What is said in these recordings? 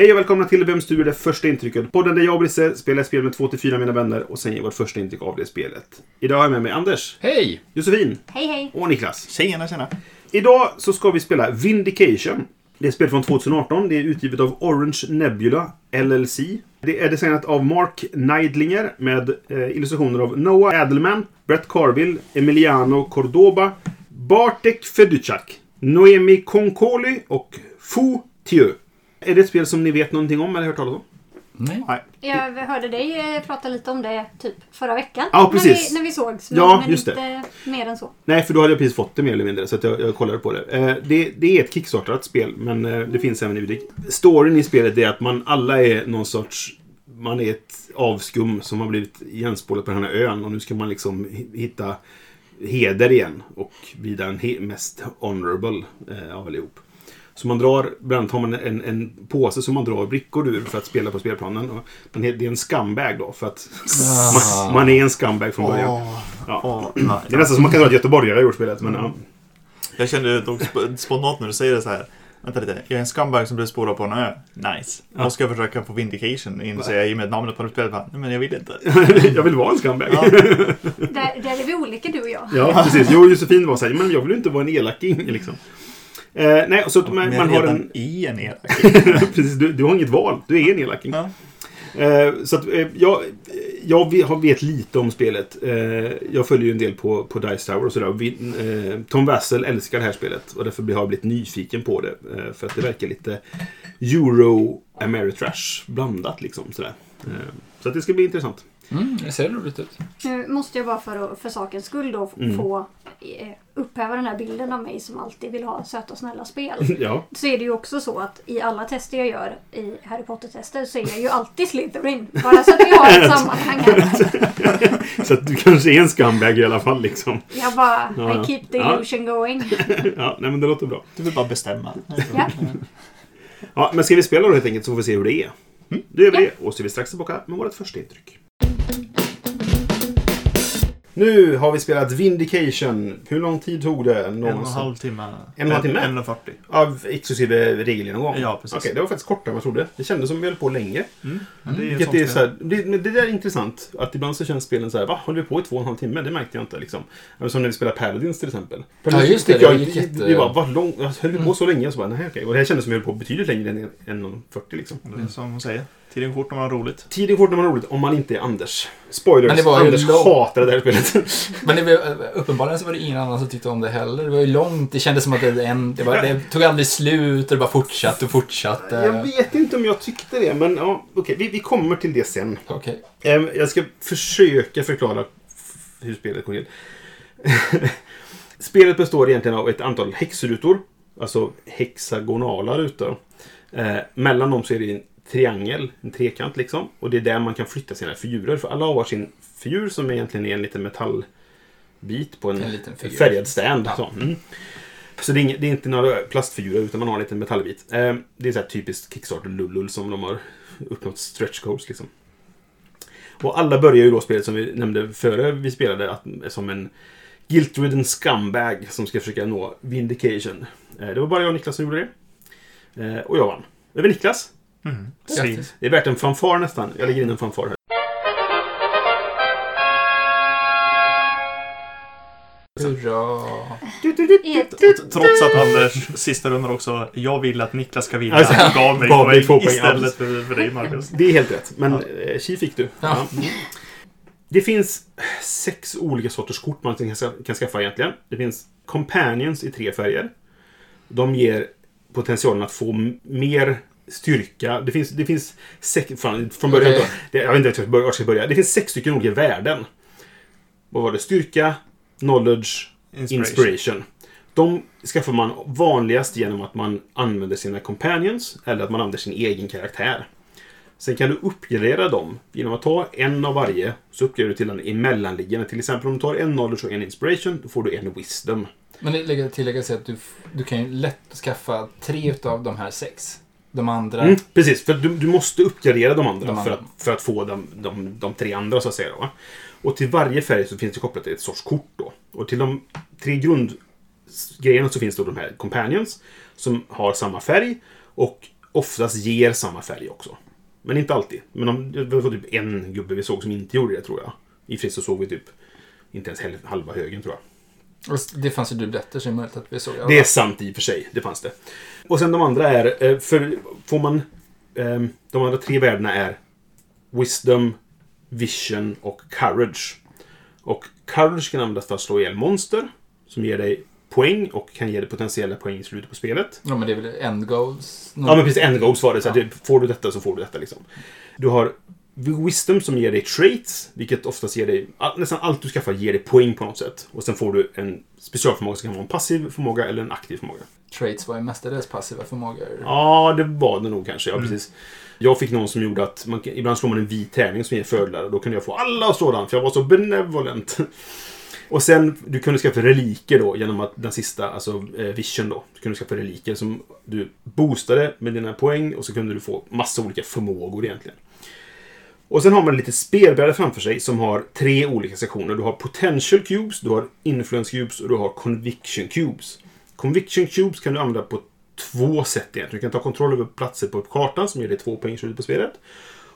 Hej och välkomna till Vem styr det första intrycket? Podden där jag och Brisse spelar spel med två till fyra mina vänner och sen ger vårt första intryck av det spelet. Idag har jag med mig Anders, Hej! Josefin Hej hej! och Niklas. Tjena, tjena. Idag så ska vi spela Vindication. Det är ett spel från 2018. Det är utgivet av Orange Nebula LLC. Det är designat av Mark Neidlinger med eh, illustrationer av Noah Adelman, Brett Carville, Emiliano Cordoba, Bartek Feduchak, Noemi Konkoli och Fu Thieu. Är det ett spel som ni vet någonting om eller hört talas om? Nej. Nej. Jag hörde dig eh, prata lite om det typ förra veckan. Ja, precis. När vi, när vi sågs. Ja, men just inte mer än så. Nej, för då hade jag precis fått det mer eller mindre. Så att jag, jag kollade på det. Eh, det. Det är ett kickstartat spel, men eh, det finns även i butik. Storyn i spelet är att man alla är någon sorts... Man är ett avskum som har blivit igenspolat på den här ön och nu ska man liksom hi- hitta heder igen och bli den he- mest honorable eh, av allihop. Så man drar, ibland har man en, en påse som man drar brickor ur för att spela på spelplanen. Och den det är en scumbag då, för att man, man är en scumbag från början. Ja. Det är nästan som man kan tro att göteborgare har gjort spelet, men ja. Jag kände dock sp- spontant när du säger det så här. Vänta lite, jag är en scumbag som blev spårad på en ö. Nice. Ja. Då ska jag försöka få vindication inser jag i och med namnet på spelet. Nej men jag vill inte. jag vill vara en scumbag. Ja. Ja, Där, där är vi olika du och jag. precis. Jo, Josefin var såhär, men jag vill ju inte vara en elaking liksom. Eh, nej, så man, man har en... i en elak. precis, du, du har inget val. Du är en elaking. Ja. Eh, så att, eh, jag, jag vet- har- vet lite om spelet. Eh, jag följer ju en del på, på Dice Tower och sådär. Vi, eh, Tom Wassel älskar det här spelet. Och därför har jag blivit nyfiken på det. Eh, för att det verkar lite Euro Ameritrash blandat liksom. Sådär. Så att det ska bli intressant. Mm, det ser roligt ut. Nu måste jag bara för, för sakens skull då Mm. få eh, upphäva den här bilden av mig som alltid vill ha söta och snälla spel. ja. Så är det ju också så att i alla tester jag gör i Harry Potter-tester så är jag ju alltid Slytherin. Bara så att vi har ett sammanhang här. Så att du kanske är en scumbag i alla fall liksom. Jag bara, Ja, ja. I keep the Ja. illusion going. ja, nej men det låter bra. Du vill bara bestämma. Ja. Ja, men ska vi spela då helt enkelt så får vi se hur det är. Då gör vi det och så är vi strax tillbaka med vårt första intryck. Nu har vi spelat Vindication. Hur lång tid tog det? En och en halv timme. En och en halv timme? En och fyrtio. Av exklusive regelgenomgång? Ja, precis. Okej, det var faktiskt kortare än vad jag trodde. Det kändes som vi höll på länge. Mm. Men det är Vilket är så här, det, det där är intressant. Att ibland så känns spelen så här, va? Håller vi på i två och en halv timme? Det märkte jag inte liksom. Som när vi spelar Paladins till exempel. Ja, just det, Tycker det jag, gick jätte- Vi bara, vad lång, höll vi på så länge? Så bara, nej okej. Och det här kändes som vi höll på betydligt längre än 1.40 liksom. Det är som de säger. Tiden går fort när man har roligt. Tiden går när man har roligt om man inte är Anders. Spoilers, Men det var ju Anders lång- hatar det här spelet. Men det var, uppenbarligen så var det ingen annan som tyckte om det heller. Det var ju långt. Det kändes som att det, en, det, var, det tog aldrig slut och det bara fortsatte och fortsatte. jag vet inte om jag tyckte det, men ja, okej. vi, vi kommer till det sen. Okej. Ehm, Jag ska försöka förklara hur spelet går till. spelet består egentligen av ett antal häxrutor. Alltså hexagonala rutor. Eh, mellan dem så är det en triangel, en trekant liksom. Och det är där man kan flytta sina figurer. För alla har varsin figur som egentligen är en liten metallbit på en, En färgad stand. Ja. Så, mm. så det är, inget, det är inte några plastfigurer utan man har en liten metallbit. Eh, det är så här typiskt Kickstarter-lullull som de har uppnått stretch goals liksom. Och alla börjar ju då spelet som vi nämnde före vi spelade att, som en guilt-ridden scumbag som ska försöka nå vindication. Eh, det var bara jag och Niklas som gjorde det. Eh, och jag vann. Över Niklas. Mm. Det är värt en fanfar nästan. Jag lägger in en fanfar här. Hurra. Trots att Anders sista rundan också, jag vill att Niklas ska vinna, Alltså, han gav mig poäng istället för, för dig Marcus. Det är helt rätt. Men Ja. ja. tji fick du. Ja. Ja. Det finns sex olika sorters kort man kan, ska- kan skaffa egentligen. Det finns Companions i tre färger. De ger potentialen att få mer styrka. Det finns, det finns sex, fan, från början Okej. då, jag vet inte vart jag ska börja- vart jag ska börja. Det finns sex stycken olika värden. Vad var det? Styrka, knowledge, Inspiration. inspiration. De skaffar man vanligast genom att man använder sina companions eller att man använder sin egen karaktär. Sen kan du uppgradera dem genom att ta en av varje. Så uppgraderar du till den emellanliggande. Till exempel om du tar en knowledge och en inspiration, då får du en wisdom. Men det lägger tillägga sig att du, du kan ju lätt skaffa tre av de här sex. De andra... Mm, precis, för du, du måste uppgradera de andra, De andra. För, att, för att få de, de, de tre andra så att säga. Va? Och till varje färg så finns det kopplat ett sorts kort då. Och till de tre grundgrejerna så finns då de här companions som har samma färg och oftast ger samma färg också. Men inte alltid. Men de, det var typ en gubbe vi såg som inte gjorde det tror jag. I Frisk så såg vi typ inte ens halva högen tror jag. Det fanns ju dubbletter så det är möjligt att vi såg Det är sant i och för sig, det fanns det. Och sen de andra är, eh, för får man... ehm, De andra tre värdena är Wisdom, Vision och Courage. Och Courage kan användas för att slå ihjäl monster, som ger dig poäng och kan ge dig potentiella poäng i slutet på spelet. Ja, men det är väl end goals? Ja, men precis. End goals var det. Så Ja. det- får du detta så får du detta. Liksom. Du har Wisdom som ger dig traits, vilket oftast ger dig... Nästan allt du skaffar ger dig poäng på något sätt. Och sen får du en specialförmåga som kan vara en passiv förmåga eller en aktiv förmåga. Traits var ju mestadels passiva förmågor. Ja, det var det nog kanske. Ja, precis. Jag fick någon som gjorde att man, ibland slår man en vit tärning som ger fördelar och då kunde jag få alla den för jag var så benevolent. Och sen, du kunde skaffa reliker då genom att den sista, alltså eh, vision då. Du kunde skaffa reliker som du boostade med dina poäng och så kunde du få massa olika förmågor egentligen. Och sen har man lite spelbräda framför sig som har tre olika sektioner. Du har potential cubes, du har influence cubes och du har conviction cubes. Conviction cubes kan du använda på två sätt egentligen. Du kan ta kontroll över platser på kartan som ger dig två poäng i slutet på spelet.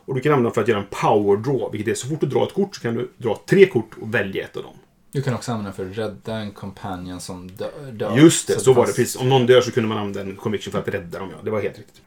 Och du kan använda dem för att göra en power draw, vilket är så fort du drar ett kort så kan du dra tre kort och välja ett av dem. Du kan också använda den för att rädda en companion som dö- dör. Just det, så, var det. Precis. Om någon dör så kunde man använda en conviction för att rädda dem. Ja, det var helt riktigt.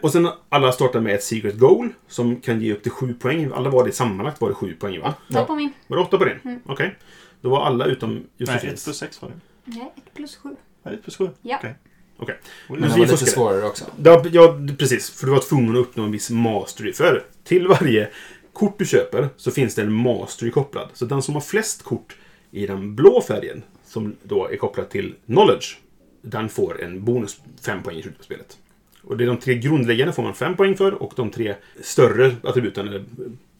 Och sen alla startar med ett secret goal som kan ge upp till sju poäng. Alla var det sammanlagt var det sju poäng va? Ta på min. Var det åtta på din? Okej. Då var alla utom Nej, Josefins. 1 plus 6 var det. Nej, 1 plus 7. Nej, 1 plus 7. Ja. Okej. Okej. Men Vi var lite svårare också. Ja, ja, precis. För du var tvungen att uppnå en viss mastery. För till varje kort du köper så finns det en mastery kopplad. Så den som har flest kort i den blå färgen, som då är kopplad till knowledge, den får en bonus 5 poäng i slutet på spelet. Och det är de tre grundläggande får man 5 poäng för och de tre större attributen eller,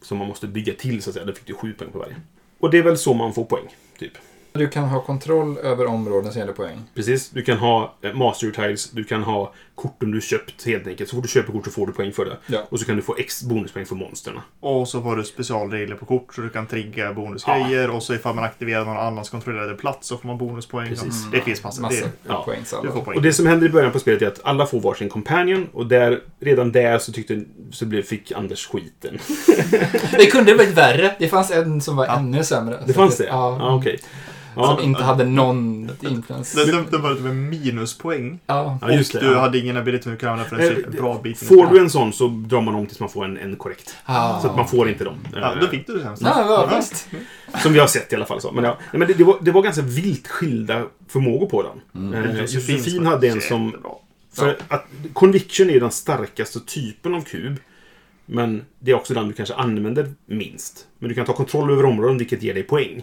som man måste bygga till så att säga, där fick du 7 poäng på varje. Och det är väl så man får poäng, typ. Du kan ha kontroll över områden som gäller poäng. Precis. Du kan ha eh, mastery tiles, du kan ha korten du köpt helt enkelt. Så fort du köper kort så får du poäng för det. Ja. Och så kan du få X bonuspoäng för monsterna. Och så får du specialregler på kort så du kan trigga bonusgrejer. Och så ifall man aktiverar någon annans kontrollerade plats så får man bonuspoäng. Precis. Det finns massor. Massa Det, ja. poäng. Så du får poäng. Och det som händer i början på spelet är att alla får varsin companion. Och där, redan där så tyckte så blev, fick Anders skiten. Det kunde varit värre. Det fanns en som var Ja. ännu sämre. Det fanns det? Ja. Ja, okej. Som Ja, inte hade någon influens. Den, den, den började med minuspoäng. Ja. ja, just och det. du ja. hade ingen ability du kan använda för en Eh, bra bit. Får du en sån så drar man om tills man får en, en korrekt. Ah. Så att man får inte dem. Ja, då fick du det sen. Ja, ja, visst. Som vi har sett i alla fall. Så. Men, ja, nej, men det, det, var, det var ganska vilt skilda förmågor på dem. Mm. Eh, Josefin hade en som... För att Conviction är den starkaste typen av kub. Men det är också den du kanske använder minst. Men du kan ta kontroll över områden vilket ger dig poäng.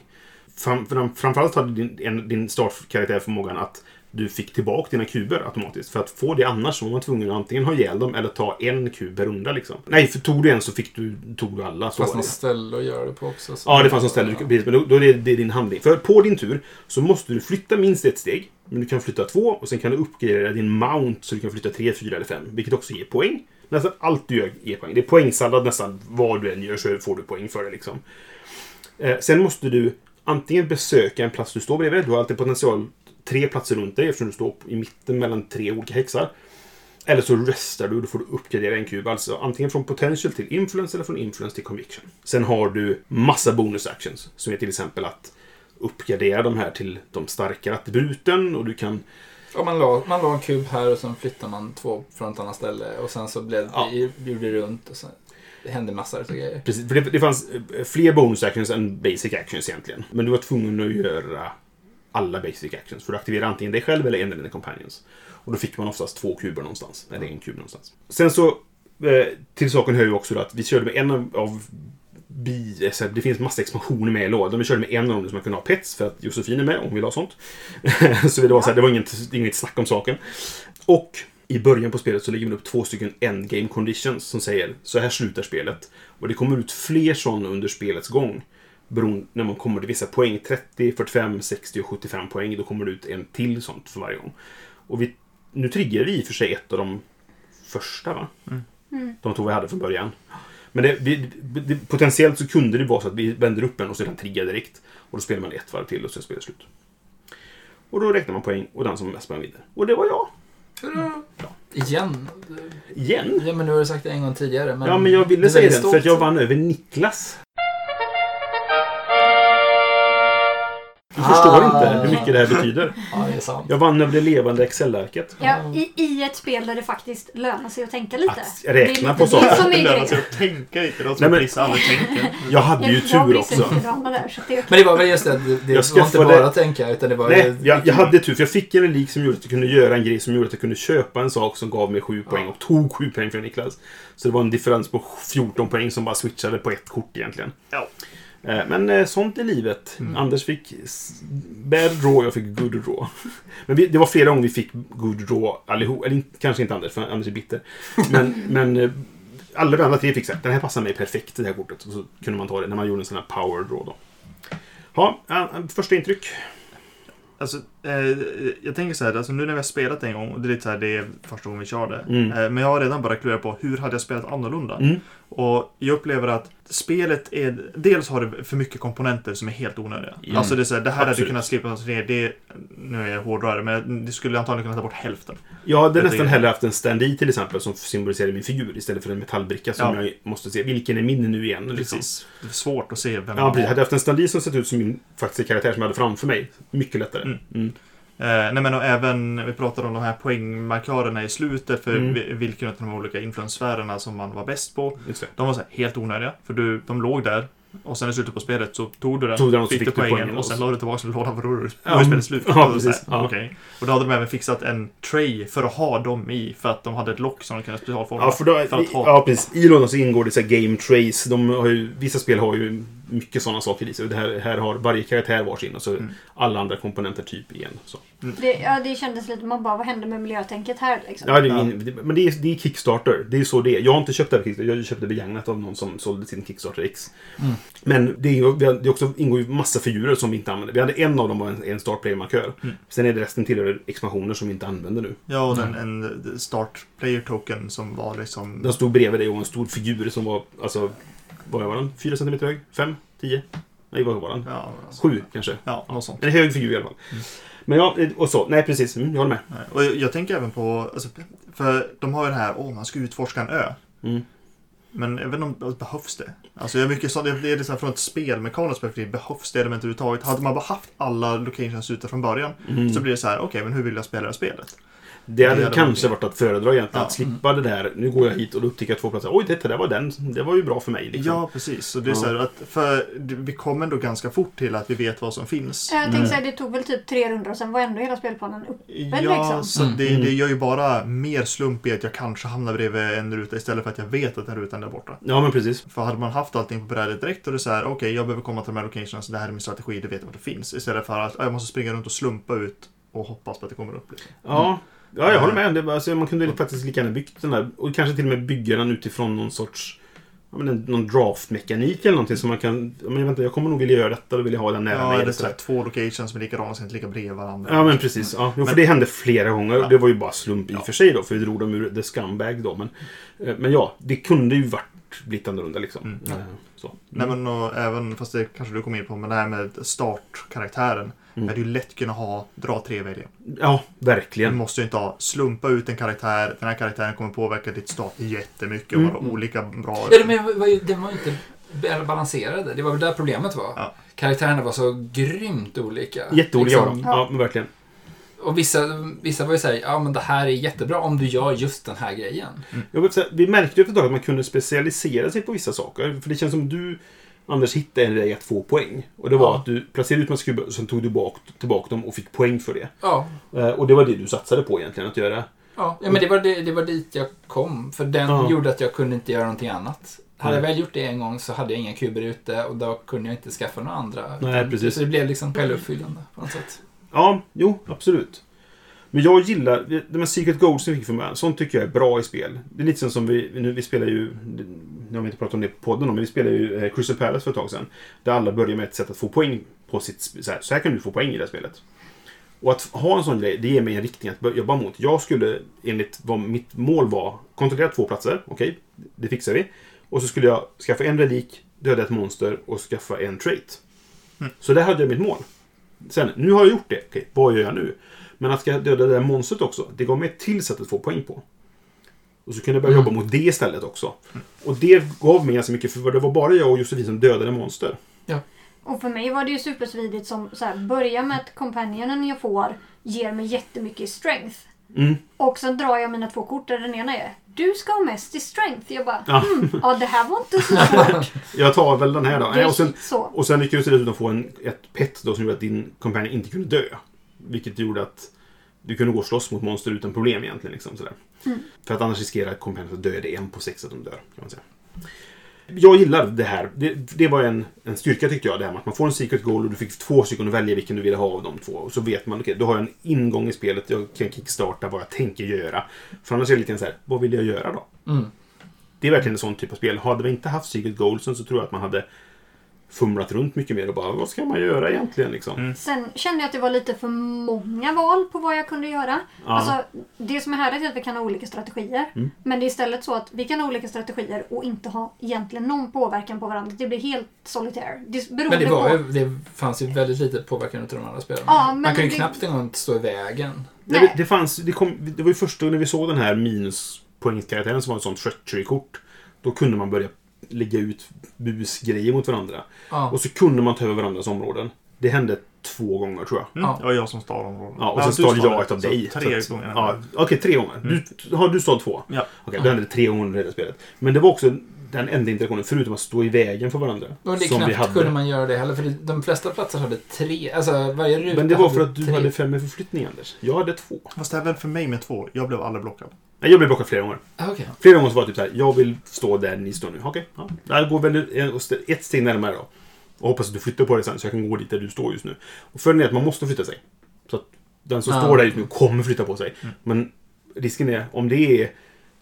Fram, fram, framförallt hade din, en, din startkaraktär förmågan att du fick tillbaka dina kuber automatiskt. För att få det annars så var man tvungen att antingen ha ihjäl dem eller ta en kub per runda. Liksom. Nej, för tog du en så fick du, tog du alla. Så Det fanns något ställe att göra det på också. så- Ja, det fanns en ställe. kan- precis, Men då, då är det, det är din handling. För på din tur så måste du flytta minst ett steg. Men du kan flytta två och sen kan du uppgradera din mount så du kan flytta tre, fyra eller fem. Vilket också ger poäng. Nästan allt du gör ger poäng. Det är poängsallad nästan vad du än gör så får du poäng för det liksom. Eh, sen måste du antingen besöka en plats du står bredvid. Du har alltid potential tre platser runt dig eftersom du står i mitten mellan tre olika häxar. Eller så restar du och då får du uppgradera en kub. Alltså antingen från potential till influence eller från influence till conviction. Sen har du massa bonus actions. Som är till exempel att uppgradera de här till de starkare attributen och du kan... Ja, man, la, man la en kub här och sen flyttar man två från ett annat ställe och sen så blev Ja. det, gjorde det runt och sen det hände massor av grejer. Precis, för det, det fanns eh, fler bonus actions än basic actions egentligen. Men du var tvungen att göra alla basic actions. För du aktiverade antingen dig själv eller en av dina companions. Och då fick man oftast två kuber någonstans. Eller en kub någonstans. Sen så, eh, till saken hör ju också att vi körde med en av, av bi, eh, så här, det finns massa expansioner med i lådan. Vi körde med en av dem som man kunde ha pets för att Josefin är med om vi vill ha sånt. så det var, så här, det var inget, inget snack om saken. Och i början på spelet så lägger man upp två stycken endgame conditions som säger så här slutar spelet. Och det kommer ut fler sådana under spelets gång. Beroende när man kommer till vissa poäng. 30, 45, 60 och 75 poäng. Då kommer det ut en till sånt för varje gång. Och vi, nu triggar vi i och för sig ett av de första va? De två vi hade från början. Men det, vi, det, potentiellt så kunde det vara så att vi vänder upp en och sedan triggar direkt. Och då spelar man ett varv till och så är spelet slut. Och då räknar man poäng och den som är mest poäng vinner. Och det var jag. Igen? Igen. Ja, men nu har du sagt det en gång tidigare. Men ja, men jag du ville säga den för att jag vann över Niklas. Du förstår Ah. inte hur mycket det här betyder. Ja, det är sant. Jag vann över det levande Excel-arket. Ja, i, I ett spel där det faktiskt lönar sig att tänka lite. Att räkna på saker. Det som Det lönar sig att tänka lite. Nej, som vissa aldrig tänker. Jag hade ju Jag tur också. där, så det. Men det var väl just det, det, Jag var inte bara att tänka, utan det var Nej, ju- jag, jag hade tur för jag fick en relik som gjorde att jag kunde göra en grej som gjorde att jag kunde köpa en sak som gav mig 7 poäng och tog 7 poäng från Niklas. Så det var en differens på 14 poäng som bara switchade på ett kort egentligen. Ja. Eh, Men eh, sånt är livet. Anders fick bad draw, jag fick good draw. Men vi, det var flera gånger vi fick good draw allihop. Eller kanske inte Anders, för Anders är bitter. Men, men eh, alla vi andra tre fick så här, den här passar mig perfekt, det här kortet. Och så kunde man ta det när man gjorde en sån här power draw då. Ja, första intryck. Alltså, eh, jag tänker så här, alltså nu när vi har spelat en gång, och det är lite så här, det är första gången vi kör det. Mm. Eh, men jag har redan börjat klura på hur hade jag spelat annorlunda? Mm. Och jag upplever att spelet är... Dels har det för mycket komponenter som är helt onödiga. Ja. Alltså det är så här, det här hade Absolut. kunnat slippas ner. Det, nu är jag hårdrare, men det skulle antagligen kunna ta bort hälften. Jag hade Jag nästan hellre haft en stand-i till exempel som symboliserar min figur istället för en metallbricka som Ja. jag måste se. Vilken är min nu igen? Liksom. Precis. Det är svårt att se vem Ja, precis. har. Hade jag haft en stand-i som sett ut som min faktiska karaktär som jag hade framför mig. Mycket lättare. Mm. Mm. Eh, nej men och även, vi pratade om de här poängmarkörerna i slutet för Mm. vi- vilken av de olika influenssfärerna som man var bäst på. De var så här helt onödiga, för du, de låg där. Och sen i slutet på spelet så tog du den, Tog den fick fick du poängen poängen och sen la du tillbaka lådan för då var Ja, spelet slut. ja, Och så precis. Ja. okej. Och då hade de även fixat en tray för att ha dem i, för att de hade ett lock som de kunde specialforma. Ja, för då, för att ha. ja, precis. I lådan så ingår det så game trays. De har ju, vissa spel har ju mycket sådana saker i sig. Och det här, här har varje karaktär varsin och så Mm. alla andra komponenter typ igen. Så. Det, ja, det kändes lite, man bara, vad hände med miljötänket här liksom? Ja, det Ja. men det är, det är Kickstarter. Det är så det är. Jag har inte köpt det här Kickstarter. Jag köpte begagnat av någon som sålde sin Kickstarter X. Mm. Men det, är har- det också, ingår ju massa figurer som vi inte använder. Vi hade en av dem var en, en startplayer-markör. Mm. Sen är det resten tillhör expansioner som vi inte använder nu. Ja, och den, en start player token som var liksom... Den stod bredvid dig och en stor figur som var, alltså, vad var den? 4 cm hög? 5? 10? Nej, vad var den? Ja, alltså, 7 kanske? ja, något sånt. En hög figur i alla fall. Men ja, och så. Nej, precis. Mm, jag håller med. Och jag, jag tänker även på, alltså, för de har ju det här, åh, man ska utforska en ö. Mm. Men jag vet inte om behövs det? Alltså jag är mycket så, det är det så här, från ett spelmekaniskt perspektiv, behövs det element överhuvudtaget? Hade man bara haft alla locations ute från början Mm. så blir det så här, okej, men hur vill jag spela det här spelet? Det hade Det hade kanske varit- att föredra egentligen. Ja. Att slippa det där. Nu går jag hit och då upptäcker jag två platser. Oj, det där var den. Det var ju bra för mig. Liksom. Ja, precis. Så det är Ja. så här att, för vi kommer ändå ganska fort till att vi vet vad som finns. Jag tänkte säga, det tog väl typ tre runder och sen var ändå hela spelplanen uppe Ja, liksom. så Mm. det, Mm. det gör ju bara mer slump i att jag kanske hamnar bredvid en ruta istället för att jag vet att den rutan är där borta. Ja, men precis. För hade man haft allting på brädet direkt och det är så här, okej, jag behöver komma till de här locations, det här är min strategi, det vet jag vad det finns. Istället för att "Ah, jag måste springa runt och slumpa ut och hoppas på att det kommer upp. Liksom. Ja, ja jag håller med. Det var, alltså, man kunde faktiskt lika gärna byggt den där. Och kanske till och med bygga den utifrån någon sorts ja, men någon draftmekanik eller någonting som man kan... ja, Men vänta, jag kommer nog vilja göra detta och vilja ha den nära Ja, mig. eller så två locations som är likadana, som inte ligger bredvid varandra. Ja, men precis. Ja. Jo, för Men- det hände flera gånger. Ja. Det var ju bara slump i Ja. och för sig då, för vi drog dem ur the scumbag då. Men, eh, men ja, det kunde ju varit blivit annorlunda liksom. Mm. Eh, Så. Nej, men och även, fast det kanske du kom in på, men det här med startkaraktären. Mm. hade ju lätt kunnat ha dra tre välja. Ja, Du verkligen. måste ju inte ha slumpa ut en karaktär. Den här karaktären kommer påverka ditt start jättemycket och Mm. vara olika bra. Ja, men var ju, den var ju inte balanserade. Det var väl där problemet var. Ja. Karaktärerna var så grymt olika. Jätteolika Liksom. Ja, men verkligen. Och vissa, vissa var ju såhär, ja men det här är jättebra om du gör just den här grejen. Jag vill säga, vi märkte ju efter ett tag att man kunde specialisera sig på vissa saker. För det känns som du, Anders, hittade en väg att få poäng. Och det var Ja. att du placerade ut massa kuber och sen tog du bak, tillbaka dem och fick poäng för det. Ja, Eh, Och det var det du satsade på egentligen, att göra. ja. ja men det var, det, det var dit jag kom. För den Ja. gjorde att jag kunde inte göra någonting annat. Hade jag väl gjort det en gång så hade jag inga kuber ute och då kunde jag inte skaffa några andra. Nej, precis. Så det blev liksom självuppfyllande på något sätt. Ja, jo, absolut. Men jag gillar, de här Secret Goals vi fick från början, sånt tycker jag är bra i spel. Det är lite som, som vi, nu, vi spelar ju, nu har vi inte pratat om det på podden men vi spelar ju eh, Crystal Palace för ett tag sedan. Där alla börjar med ett sätt att få poäng på sitt, så här, så här kan du få poäng i det här spelet. Och att ha en sån grej, det ger mig en riktning att jobba mot. Jag skulle, enligt vad mitt mål var, kontrollera två platser. Okej, det fixar vi. Och så skulle jag skaffa en relik, döda ett monster och skaffa en trait. Så där hade jag mitt mål. Sen, nu har jag gjort det. Okej, vad gör jag nu? Men att ska döda det där monstret också, det gav mig ett till sätt att få poäng på. Och så kunde jag börja Mm. jobba mot det istället också. Och det gav mig ganska mycket, för det var bara jag och Josefin som dödade monster. Och för mig var det ju supersvidigt som så här, börja med att companionen jag får ger mig jättemycket strength. Mm. Och sen drar jag mina två kort där den ena är Du ska ha mest i strength. Jag bara, Ja. hmm, ja det här var inte så svårt. Jag tar väl den här då. Det och, sen, så. och sen lyckades du dessutom få en, ett pet då som gjorde att din companion inte kunde dö. Vilket gjorde att du kunde gå och slåss mot monster utan problem egentligen. Liksom, sådär. Mm. För att annars riskerar companion att dö. Det är en på sex att de dör. Kan man säga. Jag gillar det här. Det, det var en, en styrka tyckte jag. Det här med att man får en secret goal och du fick två stycken att välja vilken du ville ha av de två. Och så vet man, okej, då har jag en ingång i spelet. Jag kan kickstarta vad jag tänker göra. För annars är det lite så här, vad vill jag göra då? Mm. Det är verkligen en sån typ av spel. Hade vi inte haft Secret Goalsen så tror jag att man hade fumlat runt mycket mer och bara, vad ska man göra egentligen liksom? Mm. Sen kände jag att det var lite för många val på vad jag kunde göra. Ja. Alltså, det som är härligt är att vi kan ha olika strategier. Mm. Men det är istället så att vi kan ha olika strategier och inte ha egentligen någon påverkan på varandra. Det blir helt solitär. Det beror Men det, var på... ju, det fanns ju väldigt lite påverkan utav de andra spelen. Ja, Man kan ju det- knappt en gång stå i vägen. Nej. Nej. Det, det, fanns, det, kom, det var ju första när vi såg den här minuspoängskaraktären som var en sån treachery-kort. Då kunde man börja lägga ut busgrejer mot varandra. Ja. Och så kunde man ta över varandras områden. Det hände två gånger tror jag. Mm. Ja. Ja. jag som stal området. Ja, och sen stal jag det. ett av Så dig. Tre att- gånger. Ja, Okej, tre gånger. Du, har du stal två? Ja. Okej, då hände det tre gånger i det spelet. Men det var också den enda interaktionen, förutom att stå i vägen för varandra. Och det som vi knappt hade. kunde man göra det heller, för det- de flesta platser hade tre, alltså varje ruta Men det var för att du tre. hade fem i förflyttning, Anders. Jag hade två. Fast även för mig med två. Jag blev aldrig blockad. Nej, jag blev blockad flera gånger. Ah, Okej. Flera gånger så var det typ så här, jag vill stå där ni står nu. Okej, ja. Jag går väl en- ett steg närmare då. Och hoppas att du flyttar på dig sen så jag kan gå dit där du står just nu. Och fördelen är att man måste flytta sig. Så att den som Ah. står där just nu kommer flytta på sig. Men risken är, om det är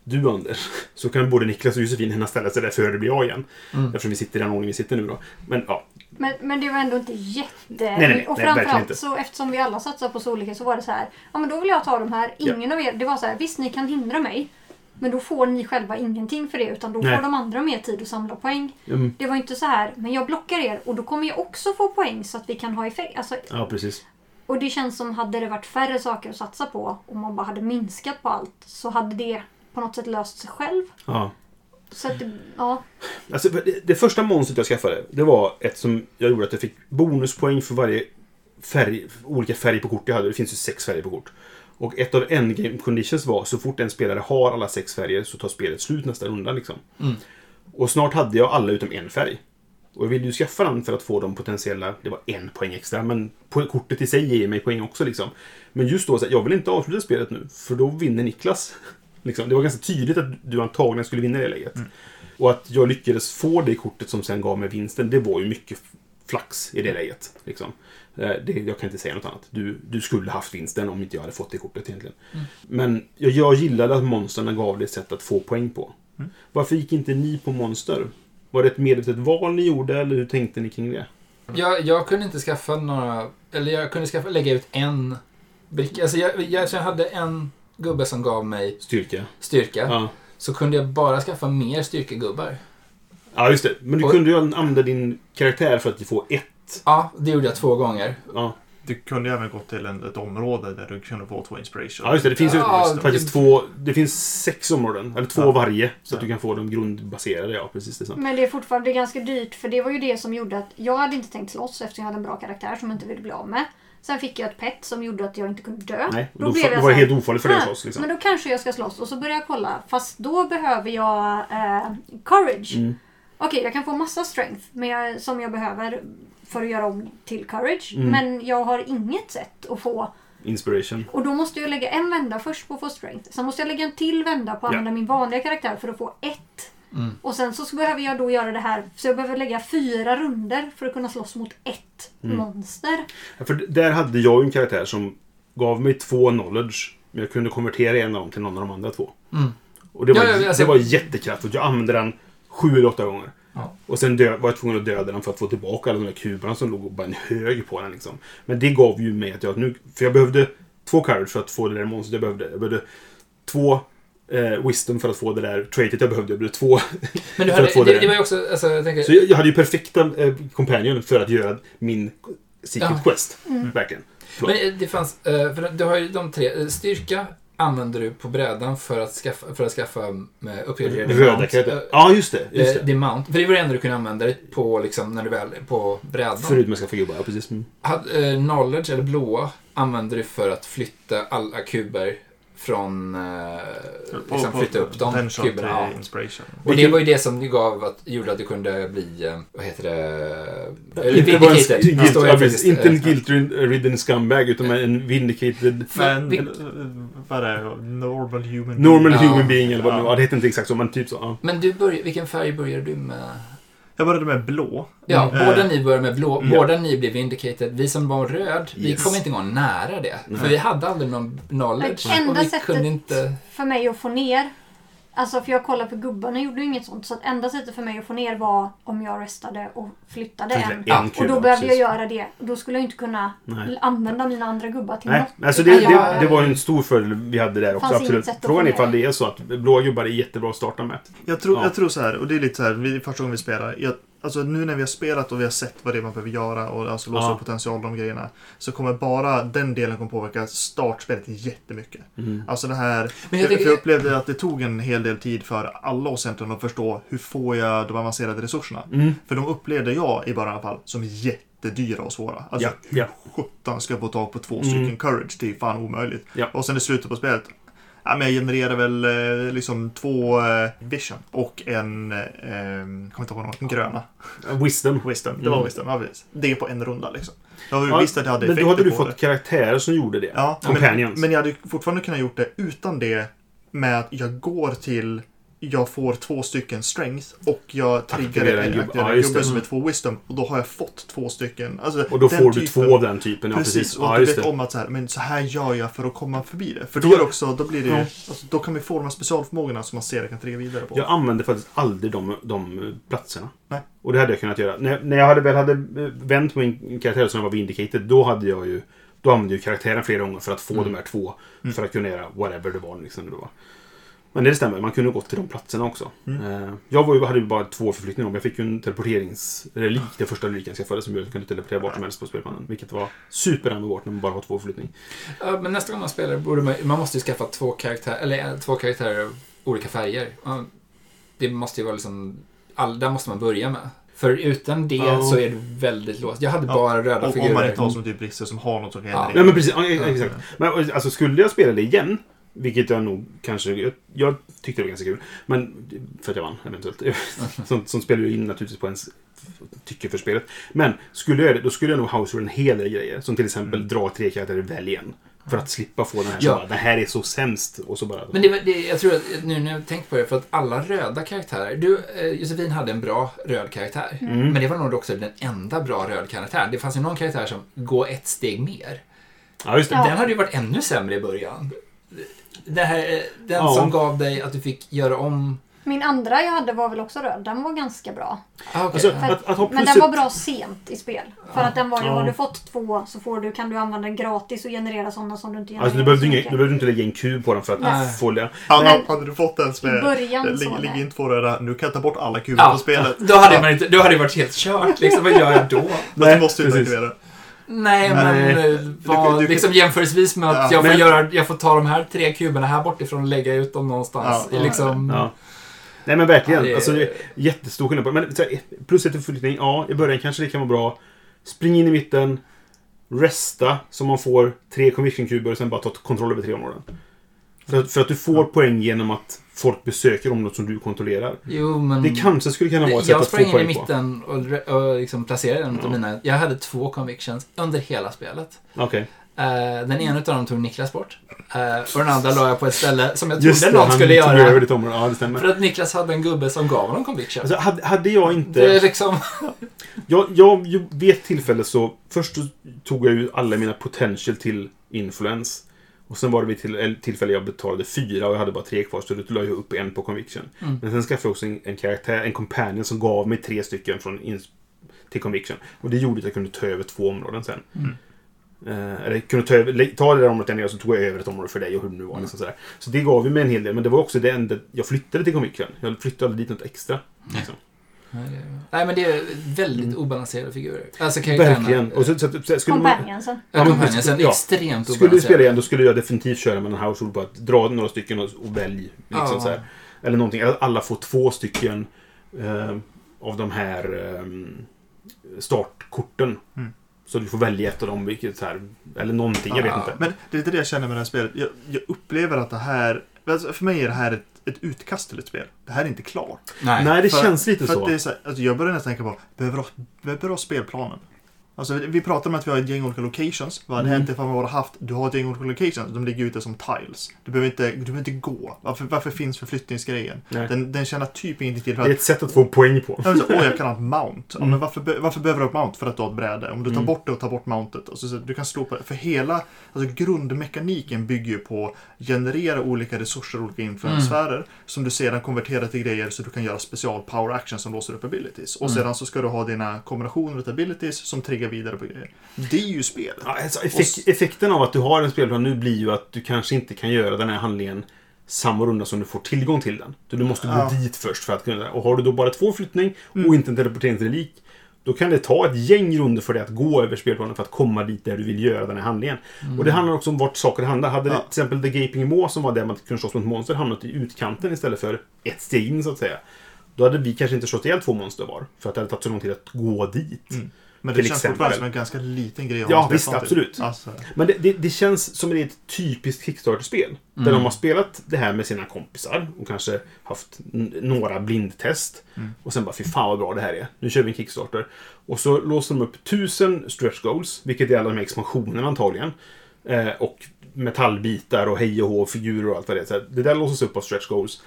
du Anders, så kan både Niklas och Josefin hinna ställa sig där före det blir jag igen. Mm. Eftersom vi sitter i den ordning vi sitter nu då. Men ja, Men, men det var ändå inte jätte... nej, nej, och nej, inte. framförallt så eftersom vi alla satsar på så olika så var det så här. Ja men då vill jag ta de här. Ingen av er. Det var så här. Visst ni kan hindra mig. Men då får ni själva ingenting för det. Utan då Nej. får de andra mer tid att samla poäng. mm, Det var inte så här. Men jag blockar er och då kommer jag också få poäng så att vi kan ha effekt. Alltså, ja precis. och det känns som hade det varit färre saker att satsa på. Och man bara hade minskat på allt. Så hade det på något sätt löst sig själv. Ja. Så att det, ja. Alltså, det, det första monstret jag skaffade, det var ett som jag gjorde att jag fick bonuspoäng för varje färg, olika färg på kort jag hade. Det finns ju sex färger på kort. Och ett av endgame conditions var så fort en spelare har alla sex färger så tar spelet slut nästa runda. Liksom. Mm. Och snart hade jag alla utom en färg. Och jag ville ju skaffa den för att få de potentiella, det var en poäng extra, men kortet i sig ger mig poäng också. Liksom. Men just då, så här, jag vill inte avsluta spelet nu, för då vinner Niklas. Liksom. Det var ganska tydligt att du antagligen skulle vinna det läget. Och att jag lyckades få det kortet som sen gav mig vinsten, det var ju mycket flax i det läget. Liksom. Eh, Det, jag kan inte säga något annat. Du, du skulle haft vinsten om inte jag hade fått det kortet egentligen. Men jag, jag gillade att monstren gav det ett sätt att få poäng på. Varför gick inte ni på monster? Var det ett medvetet val ni gjorde eller hur tänkte ni kring det? Jag, jag kunde inte skaffa några, eller jag kunde skaffa, lägga ut en bricka. Alltså jag, jag, jag hade en gubbe som gav mig Styrka? styrka. Ja. Så kunde jag bara skaffa mer styrkegubbar. Ja, just det. Men du Och- kunde ju använda din karaktär för att få ett. Ja, det gjorde jag två gånger. Ja, Du kunde ju även gått till en, ett område där du kunde få två inspiration. ja just det. Det finns ju Ja, faktiskt det- två... Det finns sex områden. Eller två Ja. varje. Så att Ja. du kan få dem grundbaserade. Ja, precis. Det. Men det är fortfarande ganska dyrt för det var ju det som gjorde att jag hade inte tänkt slåss eftersom jag hade en bra karaktär som jag inte ville bli av med. Sen fick jag ett pet som gjorde att jag inte kunde dö. Nej, Då då, blev jag var det helt ofarligt för dig att "Ah, slåss. Liksom. Men då kanske jag ska slåss och så börjar jag kolla. Fast då behöver jag eh, courage. Mm. Okej, jag kan få massa strength men jag, som jag behöver för att göra om till courage. Mm. Men jag har inget sätt att få. Inspiration. Och då måste jag lägga en vända först på att få strength. Sen måste jag lägga en till vända på att Ja. använda min vanliga karaktär för att få ett. Mm. Och sen så behöver jag då göra det här. Så jag behöver lägga fyra runder för att kunna slåss mot ett Mm. monster. Ja, för där hade jag ju en karaktär som gav mig två knowledge. Men jag kunde konvertera en av dem till någon av de andra två. Mm. Och det var, Ja, ja, alltså- det var jättekraftfullt. Jag använde den sju eller åtta gånger. Ja. Och sen dö- var jag tvungen att döda den för att få tillbaka alla de där kuberna som låg bara en hög på den. Liksom. Men det gav ju mig att jag nu... För jag behövde två courage för att få det där monstret jag behövde. Jag behövde två eh, wisdom för att få det där traitet jag behövde. Jag behövde två. Men du För hade, att få det, det. det var ju också, alltså, jag tänker, Så jag, jag hade ju perfekta eh, companion för att göra min secret Ja. quest. Verkligen. Förlåt. Men eh, det fanns, eh, för du har ju de tre, eh, styrka använder du på brädan för att skaffa, för att skaffa med uppgraderade Röda kläder. Ja, just det. Just det. Det är mount. För det var det enda du kunde använda det på, liksom, när du väl, på brädan. Förutom att skaffa gubbar, ja precis. Mm. Had, knowledge, eller blåa, använder du för att flytta alla kuber från... Eh, liksom flytta upp de kuberna. Inspiration. Och det var ju det som gav att, gjorde att du kunde bli, eh, vad heter det? Eller Inte bara en vindicated. Det guilt, ja, precis. inte en eh, guilt-ridden scumbag, utan en vindicated Men, vi- eh, vad är det? Normal human normal Ja. human being, eller vad det Ja. nu Ja, det heter inte exakt så, men typ så. Ja. Men du börj, vilken färg började du med? Jag började med blå. Ja, Mm. båda ni började med blå. Båda ni blev vindicated. Vi som var röd, vi Yes. kom inte gång nära det. Nej. För vi hade aldrig någon knowledge. Enda och vi sättet- kunde inte... För mig att få ner Alltså för jag kollade på gubbarna gjorde ju inget sånt. Så att enda sättet för mig att få ner var om jag restade och flyttade Flytta en. en Ja, Och då behövde jag precis. göra det. Och då skulle jag inte kunna Nej. använda mina andra gubbar till Nej, något. alltså det, det, jag- det var ju en stor fördel vi hade där också. Absolut. Frågan är ifall det är så att blåa gubbar är jättebra att starta med. Jag tror, Ja. jag tror så här, och det är lite så här, vi, första gången vi spelar. Jag, alltså nu när vi har spelat och vi har sett vad det är man behöver göra och alltså låsa Ja. upp potential och de grejerna. Så kommer bara den delen kommer påverka startspelet jättemycket. Mm. Alltså det här, Men jag, jag för jag upplevde att det tog en hel del tid för alla oss egentligen att förstå hur får jag de avancerade resurserna. Mm. För de upplevde jag i början i alla fall som jättedyra och svåra. Alltså Ja, ja. hur sjutton ska jag få tag på två Mm. stycken courage? Det är fan omöjligt. Ja. Och sen i slutet på spelet Ja, men jag genererar väl eh, liksom två eh, vision och en, eh, kommer inte ihåg någon, en gröna. Wisdom. Wisdom, det var Mm. wisdom, ja precis. Det på en runda liksom. Jag Ja, visst att jag hade Men då hade du fått det. karaktärer som gjorde det. Ja, Companions. men, men jag hade fortfarande kunnat gjort det utan det med att jag går till jag får två stycken strength och jag triggar Aktiverar en aktiverar en gubbe som är två wisdom och då har jag fått två stycken. Alltså, Och då får du typen- två av den typen. Ja, Precis, precis. och Ja, du vet det. om att så här, men så här gör jag för att komma förbi det. För Då- är det också, då blir det Ja. alltså, då kan vi få de här specialförmågorna som man ser kan trigga vidare på. Jag använde faktiskt aldrig de, de platserna. Nej. Och det hade jag kunnat göra. När, när jag hade väl hade eh, vänt min karaktär som jag var vindicated, då hade jag ju... Då använde jag karaktären flera gånger för att få Mm. de här två. Mm. För att kunna göra whatever det var. Liksom, det var. Men det stämmer, man kunde gått till de platserna också. Mm. Eh, Jag var ju, hade ju bara två förflyttningar om. Jag fick ju en teleporteringsrelik, den första reliken jag skaffade, som gjorde att jag kunde teleportera vart som helst på spelplanen. Vilket var superanvändbart när man bara har två förflyttning. Ja, men nästa gång man spelar borde man, man måste ju skaffa två karaktärer, eller eh, två karaktärer av olika färger. Ja, Det måste ju vara liksom, all, där måste man börja med. För utan det Ja. så är du väldigt låst. Jag hade Ja, bara röda och figurer. om man inte har som typ brister som har något som kan Ja. Nej men precis, ja, Ja. exakt. Men alltså skulle jag spela det igen, vilket jag nog kanske... Jag, jag tyckte det var ganska kul. Men, för att jag vann eventuellt. Sånt som spelar ju in naturligtvis på ens tycke för spelet. Men skulle jag då skulle jag nog house en hel del grejer. Som till exempel Mm. dra tre karaktärer välj en. För att slippa få den här Ja. bara, det här är så sämst. Och så bara... Men det, det, jag tror att nu när jag tänkt på det, för att alla röda karaktärer. Du, eh, Josefin hade en bra röd karaktär. Mm. Men det var nog också den enda bra röd karaktären. Det fanns ju någon karaktär som går ett steg mer. Ja, just det. Den hade ju varit ännu sämre i början. Det här, eh, den Ja. som gav dig att du fick göra om... Min andra jag hade var väl också röd. Den var ganska bra. Ah, okej. Alltså, att, att ha Men den var bra sent i spel. För att den var ju, Ja. har du fått två så får du, kan du använda den gratis och generera sådana som du inte genererar Alltså, du behövde, inga, du behövde inte lägga en kub på den för att Nej. få det. Hade, Men- hade du fått en som I är början ligger nej. in två röda, nu kan jag ta bort alla kuber Ja, på spelet. då hade, man inte, då hade det varit helt kört. Liksom, vad gör jag då? Men du måste ju inte precis. aktivera. Nej, Nej. men vad, du kan- liksom jämförisvis med att Ja, jag, får men- göra, jag får ta de här tre kuberna här bortifrån och lägga ut dem någonstans. Ja, liksom, Ja. Nej men verkligen. Ja, det Alltså, det är jättestor skillnad på. Men så här, plus ett förflyttning, ja i början kanske det kan vara bra. Spring in i mitten. Resta så man får tre conviction-kuber och sen bara ta kontroll över tre områden. För, att- för att du får poäng genom att folk besöker området som du kontrollerar. Jo, men... Det kanske skulle kunna vara ett sätt jag att få sprang in i poäng på. mitten och, och liksom placerade en Ja. mina... Jag hade två convictions under hela spelet. Okej. Eh, den ena av dem tog Niklas bort. Eh, och den andra la jag på ett ställe som jag Just trodde det, någon han skulle tog över göra. ditt område. Ja, det stämmer. För att Niklas hade en gubbe som gav honom conviction. Alltså, hade, hade jag inte... det är liksom... Jag, jag, vid ett tillfälle så... Först tog jag ju alla mina potential till influence. Och sen var det vid till, tillfälle jag betalade fyra och jag hade bara tre kvar. Så då la jag upp en på conviction. Mm. Men sen skaffade jag också en, en karaktär, en companion som gav mig tre stycken från till conviction. Och det gjorde att jag kunde ta över två områden sen. Mm. Eh, eller kunde ta, över, ta det där området jag så tog jag över ett område för dig och hur det nu var. Liksom sådär. Så det gav ju mig en hel del. Men det var också det enda jag flyttade till conviction. Jag flyttade aldrig dit något extra. Liksom. Nej, det- Nej, men det är väldigt obalanserade figurer. Alltså. Verkligen. Och så, så, så, skulle man, Companionsen. Ja, är ja. extremt Skulle du spela igen obalanserade. då skulle jag definitivt köra med en household på att dra några stycken och, och välj. Liksom Ja. så här. Eller någonting. Alla får två stycken eh, av de här eh, startkorten. Mm. Så du får välja ett av dem. Vilket så här, eller någonting, jag vet inte. Men det är lite det jag känner med det här spelet. Jag, jag upplever att det här... Alltså för mig är det här ett, ett utkast till ett spel. Det här är inte klart. Nej. Nej, det För- känns lite För så. att det är så här, alltså jag börjar nästan tänka på, behöver du ha, behöver du ha spelplanen? Alltså vi pratar om att vi har ett gäng olika locations. Vad hade Mm. hänt ifall man bara haft, du har ett gäng olika locations, de ligger ute som tiles. Du behöver inte, du behöver inte gå. Varför, varför finns förflyttningsgrejen? Nej. Den, den tjänar typ ingenting till. För Det är ett sätt att få poäng på. Åh, jag kan ha ett mount. Ja, Mm. men varför, be- varför behöver du ett mount? För att du har ett bräde. Om du tar Mm. bort det och tar bort mountet. Och så, du kan slå på det. För hela alltså grundmekaniken bygger ju på att generera olika resurser, olika influensfärer. Som du sedan konverterar till grejer så du kan göra special power actions som låser upp abilities. Och Mm. sedan så ska du ha dina kombinationer av abilities som triggar vidare på grejer. Det är ju spel. Ja, alltså, effek effekten av att du har en spelplan nu blir ju att du kanske inte kan göra den här handlingen samma runda som du får tillgång till den. Så du måste Ja. gå dit först för att kunna Och har du då bara två flyttning Mm. och inte en teleporteringsrelik då kan det ta ett gäng runder för dig att gå över spelplanen för att komma dit där du vill göra den här handlingen. Och det handlar också om vart saker handlar. Hade Ja. till exempel The Gaping Maw som var där man kunde slåss mot monster hamnat i utkanten istället för ett steg in så att säga. Då hade vi kanske inte slått ihjäl två monster var. För att det hade tagit så lång tid att gå dit. Mm. Men det känns exempel. fortfarande som en ganska liten grej Ja, visst, absolut. Alltså, Men det, det, det känns som ett typiskt Kickstarter-spel. Där Mm. de har spelat det här med sina kompisar och kanske haft några blindtest. Mm. Och sen bara, fy fan vad bra det här är. Nu kör vi en Kickstarter. Och så låser de upp tusen stretch goals, vilket är alla de här expansionerna antagligen. Eh, och metallbitar och hej och hå, figurer och allt vad det är. Så det där låses upp av stretch goals.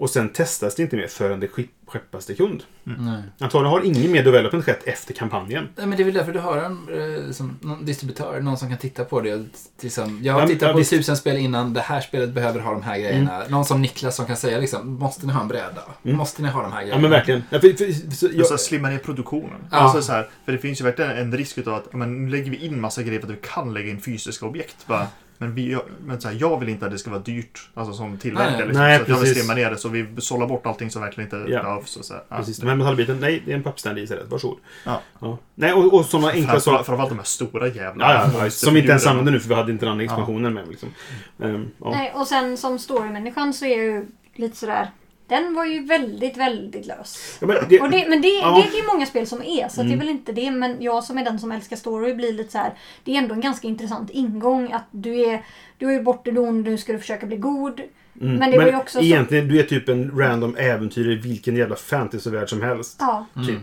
Och sen testas det inte mer förrän det skeppas till kund. Nej. Antagligen har ingen mer development skett efter kampanjen. Nej, men det är väl därför du har en eh, som, någon distributör, någon som kan titta på det. Liksom, jag har Ja, tittat ja, på visst. tusen spel innan, det här spelet behöver ha de här grejerna. Någon som Niklas som kan säga liksom, måste ni ha en bräda? Mm. Måste ni ha de här Ja grejerna? men verkligen. Ja, för, för, för, Jag... jag, Så här, slimma ner produktionen. Ja. Alltså, så här, för det finns ju verkligen en risk utav att ja, men, nu lägger vi in massa grejer för att vi kan lägga in fysiska objekt. Bara, men vi, jag, men så här, jag vill inte att det ska vara dyrt alltså, som tillverkare. Nej, nej. Liksom, Nej, så att jag vill slimma ner det så vi sållar bort allting som verkligen inte Ja. behövs. Och så här. Ja. Precis, den här metallbiten. Nej, det är en pappstand i istället. Varsågod. Ja. Nej, och, och sådana enkla Fram- saker. Framförallt de här stora jävla Ja, ja, ja, som vi inte ens använder nu för vi hade inte den andra expansionen med. Liksom. Ehm, ja. Nej, och sen som storymänniskan så är jag ju lite sådär. Den var ju väldigt, väldigt lös. Ja, men det, Och det, men det, Ja. det är ju många spel som är, så att det är Mm. väl inte det. Men jag som är den som älskar story blir lite så här. Det är ändå en ganska intressant ingång att du är, du är bort ur ond, nu ska du försöka bli god. mm, men det var ju också så- egentligen, du är typ en random äventyrare i vilken jävla fantasyvärld som helst. Ja, Mm. Typ.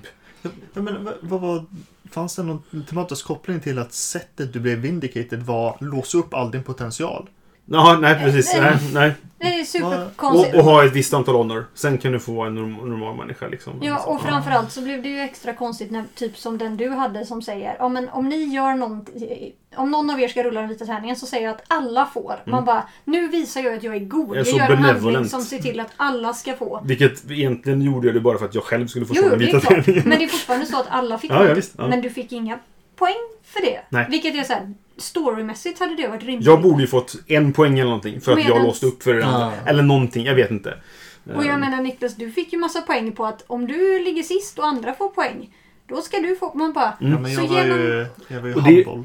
Ja, men, vad, vad var, fanns det någon tematisk koppling till att sättet du blev vindicated var låsa upp all din potential? Jaha, nej precis. Nej, nej. det är Och, superkonstigt. och ha ett visst antal honor. Sen kan du få vara en norm- normal människa liksom. Ja, och framförallt så blev det ju extra konstigt när typ som den du hade som säger ja, men om ni gör någonting, om någon av er ska rulla den vita tärningen så säger jag att alla får. Man bara, nu visar jag att jag är god. Jag är Jag, så gör en handling benevolent. som ser till att alla ska få. Vilket egentligen gjorde jag det bara för att jag själv skulle få Jo, den vita tärningen. Men det är fortfarande så att alla fick Ja, ja, visst, ja. Men du fick inga poäng för det. Nej. Vilket är så här, storymässigt hade det varit rimligt. Jag borde ju fått en poäng eller någonting för att jag låste upp för det andra. Ja. Eller någonting, jag vet inte. Och jag Ehm, menar Niklas, du fick ju massa poäng på att om du ligger sist och andra får poäng, då ska du få... Man bara... Mm. Ja, men Så jag var genom- ju, jag var ju humble.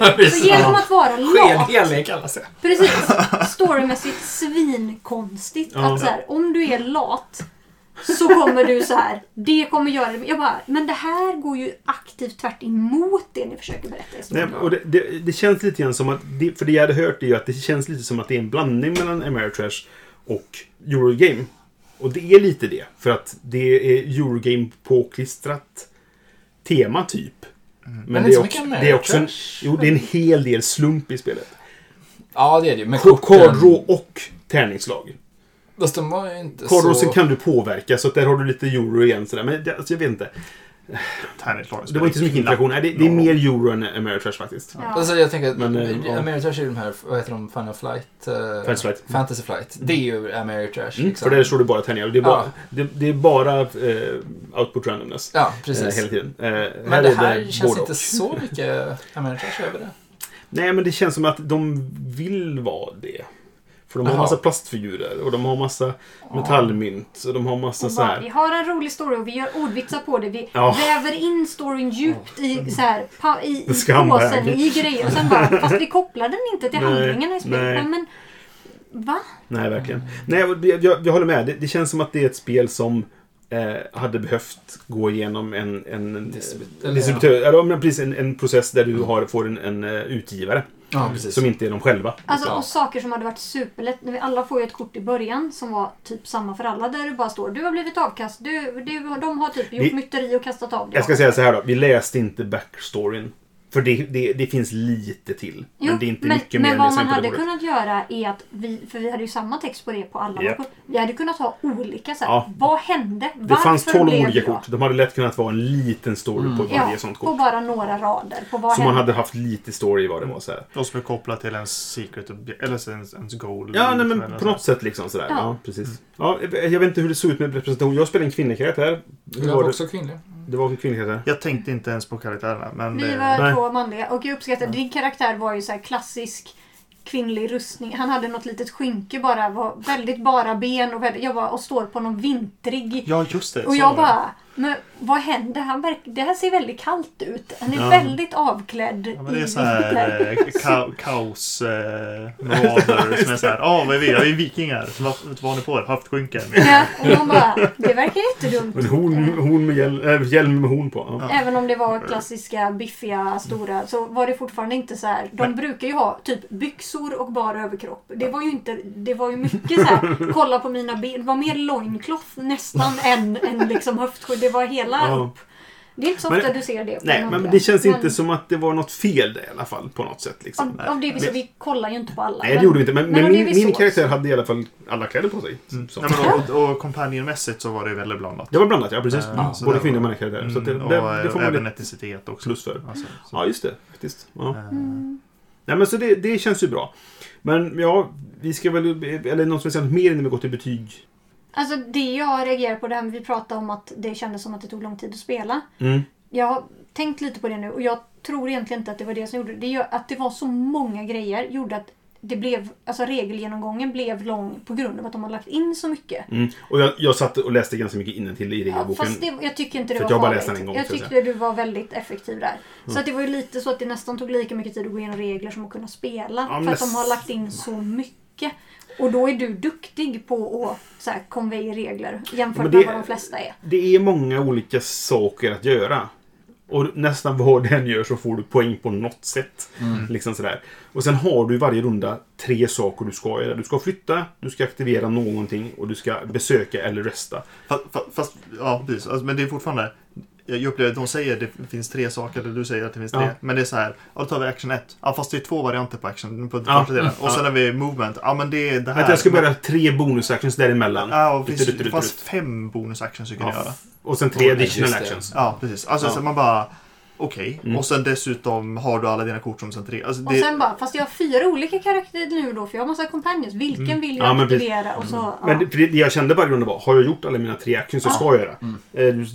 Precis. Så genom att vara lat Skenhelig kallas det. Precis. Storymässigt svinkonstigt. Ja. Att så här, om du är lat så kommer du så här. Det kommer göra det. Jag bara, men det här går ju aktivt tvärt emot det ni försöker berätta i Nej, och det, det, det känns lite grann som att, det, för det jag hade hört är ju att det känns lite som att det är en blandning mellan Ameritrash och Eurogame. Och det är lite det, för att det är Eurogame påklistrat tema typ. Men, Men det, är så också, det är också en, jo, det är en hel del slump i spelet. Ja, det är det ju. Men Kard korten... draw och tärningslag. Fast de var ju inte draw så... kan du påverka, så där har du lite euro igen. Sådär. Men det, alltså, jag vet inte. Det var inte så mycket interaktion. Nej, det, det är mer euro än Ameritrash faktiskt. Ja. Alltså jag tänker att Men, ja. Ameritrash är ju de här, vad heter de, Final Flight? eh, Fantasy Flight. Fantasy Flight. Det är ju Ameritrash. Mm, liksom. för där står det bara tärningar. Det är bara, Ja. det, det är bara eh, output randomness. Ja, precis. hela tiden. Men det är här känns både inte och. så mycket Ameritrash över det. Nej, men det känns som att de vill vara det. För de har Jaha. massa plastfigurer och de har massa metallmynt och de har massa Och så bara, vi här. har en rolig story och vi gör ordvitsar på det. Vi Ja. väver in storyn djupt i, så här, pa, i, i påsen, i grejer. Och sen bara, fast vi kopplar den inte till Nej, handlingarna i spelet. nej. Ja, men, va? Nej, verkligen. Nej, det- jag, jag håller med. Det, det känns som att det är ett spel som eh, hade behövt gå igenom en, en en distributör. Eller, men precis, en, en process där du har, får en, en eh, utgivare. Ja, precis. Som inte är de själva. Alltså, och saker som hade varit superlätt. när Vi alla får ju ett kort i början som var typ samma för alla. Där det bara står du har blivit avkast. Du, du, de har typ gjort Vi- myteri och kastat av dig. Jag ska säga så här då. Vi läste inte backstoryn. För det, det, det finns lite till. Jo, men det är inte men, mycket men mer vad än det man hade kunnat göra är att vi, för vi hade ju samma text på det på alla kort. Vi hade kunnat ha olika så här, Ja. Vad hände? Det fanns Varför 12 blev olika kort. De hade lätt kunnat vara en liten story på varje Ja, sånt på kort. bara några rader. På vad Så man hände? hade haft lite story i vad det var. Så här. Och som är kopplat till ens secret eller ens, ens goal. Ja, nej, men på något sätt liksom sådär. Ja, Ja. precis. Ja, jag vet inte hur det såg ut med representation. Jag spelade en kvinnlig karaktär. Jag var också kvinnlig. Det var en kvinnlig karaktär. Jag tänkte inte ens på karaktärerna. Men Vi det- var Nej. två manliga och jag uppskattar din karaktär var ju så här klassisk kvinnlig rustning. Han hade något litet skynke bara, var väldigt bara ben och, väldigt, jag bara, och står på någon vintrig Ja, just det. Och jag var det. bara, men vad händer? Han verk, det här ser väldigt kallt ut. Han är Ja. väldigt avklädd. Ja, men det i är så här eh, ka kaos eh, marader som är så här. Ja, vad är vi? Ja, vi är vikingar. Vad, vad har ni på er? Haftskynken. Ja, och man bara, det verkar jättedumt. Men hon, hon med hjälm, äh, hjälm med horn på. Ja. Även om det var klassiska, biffiga, stora så var det fortfarande inte så här. De brukar ju ha typ byxor och bara överkropp. Det var ju inte, det var ju mycket så här. kolla på mina ben. Det var mer loincloth nästan än, än liksom höftskydd. Det var hela Ja. upp. Det är inte så Men- ofta du ser det. Nej, en men andra. det känns Men inte som att det var något fel där i alla fall. På något sätt. Liksom. Av, av det vi, så vi kollar ju inte på alla. Nej, det gjorde vi inte. Men, men men min, min karaktär så- hade i alla fall alla kläder på sig. Så. Nej, men, och, och companionmässigt så var det väldigt blandat. Det var blandat, ja precis. Så Både kvinnor och manliga karaktärer. Så det, Mm, det, och, det får man även etnicitet också. plus för. Alltså, så. Ja, just det. Faktiskt. Ja. Eh, Mm. Nej, men så det, det känns ju bra. Men ja, vi ska väl... Eller något som vill säga något mer innan vi går till betyg? Alltså det jag reagerar på det här med vi pratade om att det kändes som att det tog lång tid att spela. Mm. Jag har tänkt lite på det nu och jag tror egentligen inte att det var det som gjorde det. det. Att det var så många grejer gjorde att det blev, alltså regelgenomgången blev lång på grund av att de har lagt in så mycket. Mm. Och jag, jag satt och läste ganska mycket innantill i Ja, regelboken. fast det, jag tycker inte det var jag bara läste den en gång, jag ska jag tyckte du var väldigt effektiv där. Så att det var ju lite så att det nästan tog lika mycket tid att gå igenom regler som att kunna spela. Ja, för att de har lagt in så mycket. Och då är du duktig på att så här, convey regler jämfört det- med vad de flesta är. Det är många olika saker att göra. Och nästan vad den gör så får du poäng på något sätt. Liksom sådär. Och sen har du i varje runda tre saker du ska göra. Du ska flytta, du ska aktivera någonting och du ska besöka eller resta. Fast, fast, fast ja, precis. Alltså, men det är fortfarande... Jag upplever att de säger att det finns tre saker, eller du säger att det finns tre. Ja. Men det är så här, ja då tar vi action 1. Ja fast det är två varianter på action på Ja. första delen. Och sen har vi movement. Ja men det är det här. Att jag ska börja tre bonusactions däremellan. Ja, och finns, det fanns fem bonusactions du kan Ja. göra. Och sen tre additional actions. Ja, precis. Alltså Ja. så man bara... Okej. Mm. Och sen dessutom har du alla dina kort som sen tre. Alltså, Och det, sen bara, fast jag har fyra olika karaktärer nu då för jag har massa companions. Vilken vill jag Ja, men aktivera? Och så, ja. Men det, för det jag kände bara grunden var, har jag gjort alla mina tre actions så ska jag göra. Mm. Eh,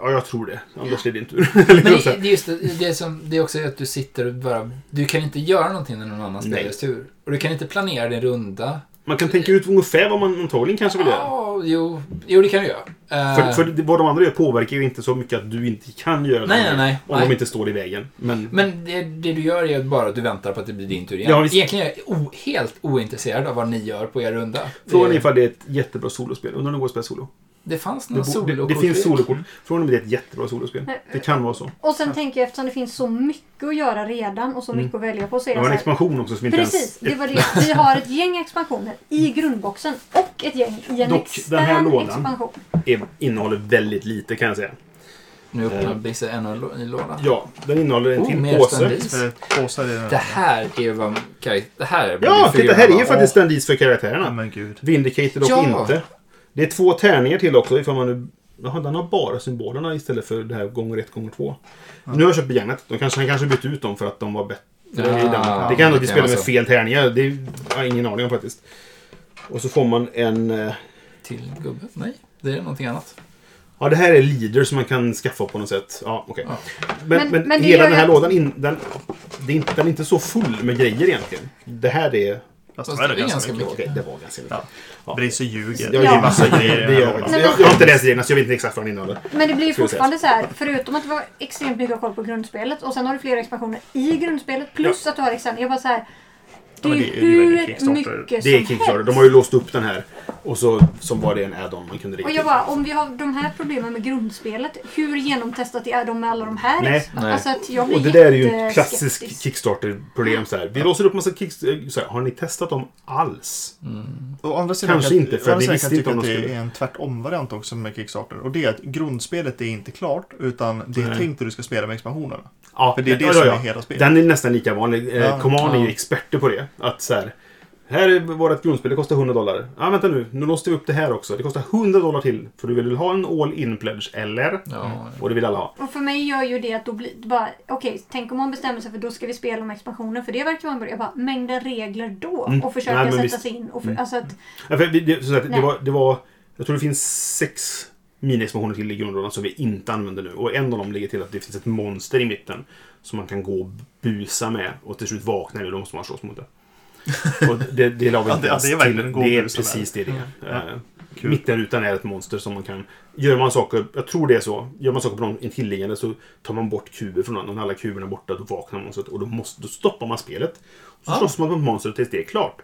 ja, jag tror det. Annars är det din tur. Men Liksom det, här. det, är just det, det, är som, det är också att du sitter och bara... Du kan inte göra någonting när någon annan Nej. spelares tur. Och du kan inte planera din runda. Man kan tänka ut ungefär vad man antagligen kanske vill göra. Ja, jo, jo, det kan du göra. Eh, För, för det- vad de andra gör påverkar ju inte så mycket att du inte kan göra Nej, någonting. nej, nej. Om Nej. de inte står i vägen. Men, Men det, det du gör är bara att du väntar på att det blir din tur igen. Ja, visst. Egentligen är jag o, helt ointresserad av vad ni gör på er runda. frågan är det, ifall det är ett jättebra solospel. Undrar om det går att spela solo. Det fanns Det, någon bo- solo det, det finns solokort. Frågan är om det är ett jättebra solospel. Det kan vara så. och sen tänker jag eftersom det finns så mycket att göra redan och så mycket att välja på så är Mm. Det var en expansion också som inte Precis, ens... det var det. Vi har ett gäng expansioner i grundboxen och ett gäng i en Dock, den här extern lådan- expansion. är, innehåller väldigt lite kan jag säga. Nu öppnar Eh. Brisse en och lo- i lådan. Ja, den innehåller en Oh, till påse. standis. Den. Det här är ju vad... Det här borde Ja, titta här är ju faktiskt standees för Ja, karaktärerna. men gud. Vindicated och Ja. inte. Det är två tärningar till också ifall man nu... Jaha, den har bara symbolerna istället för det här gånger ett, gånger två. Nu har jag köpt begagnat. De kanske, han kanske bytt ut dem för att de var bättre. Ja, den. det kan hända att vi spelar med fel tärningar. Det är- jag har ingen aning om faktiskt. Och så får man en... eh, Till gubben? Nej, det är någonting annat. Ja, det här är leader som man kan skaffa på något sätt. Ja, okej. Ja. Men, Men- men, men det hela gör den här ju lådan, in, den, det är inte, den är inte så full med grejer egentligen. Det här är... Fast Fast det är det är ganska ganska mycket. mycket. Okej, det var ganska mycket. Ja. Ja. Brisse ljuger. Jag Ja. ger massa grejer. Det gör jag, Nej, faktiskt. men- jag, jag har inte läst reglerna så jag vet inte exakt vad den innehåller. Men det blir ju fortfarande så här, förutom att det var extremt mycket koll på grundspelet och sen har du flera expansioner i grundspelet plus att du har externa. Jag bara så här. Det Ja, är ju det är hur Kickstarter. mycket Det är som Kickstarter. helst. De har ju låst upp den här. Och så som var det en add-on man kunde lägga Och till. jag bara, om vi har de här problemen med grundspelet, hur genomtestat är de med alla de här? Nej. Nej. Alltså att jag blir Och det där är ju ett jätteskeptisk. klassiskt Kickstarter-problem. så här. Vi låser upp massa kicks... Så här, har ni testat dem alls? Å andra sidan Kanske kan, inte, för å andra vi sidan visste kan jag inte tycka om att de det skulle- är en tvärtom-variant också med Kickstarter. Och det är att grundspelet är inte klart, utan det är Nej. tänkt att du ska spela med expansionerna. Ja, För det är det ja, som ja, är ja. hela spelet. Den är nästan lika vanlig. Eh, Ja. Command är ju experter på det. Att så här, här är vårt grundspel, det kostar 100 dollar. Ja, vänta nu. Nu låste vi upp det här också. Det kostar 100 dollar till. För du vill ha en all-in pledge, eller? Ja, Och det vill alla ha. Och för mig gör ju det att då blir bara, okej, tänk om man bestämmer sig för då ska vi spela om expansioner, för det verkar vara en. Jag bara, mängden regler då? Mm. Och försöka Nej, sätta visst. sig in. Och för, Mm. alltså att, Ja, för vi- det, så att det, Nej. var, det var... Jag tror det finns sex mini-expansioner till i grundlådan som vi inte använder nu. Och en av dem ligger till att det finns ett monster i mitten. Som man kan gå och busa med. Och till slut vaknar det och då måste man slåss mot det. Och det, det la vi Ja, inte det- ens det är verkligen till. och Det är precis det det är. Ja. Eh, Kul. Mittenrutan är ett monster som man kan... Gör man saker, jag tror det är så. Gör man saker på någon intilliggande så tar man bort kuber från den. Och när alla kuberna är borta då vaknar monstret. Och då, måste, då stoppar man spelet. Så Ah. slåss man mot monstret tills det är klart.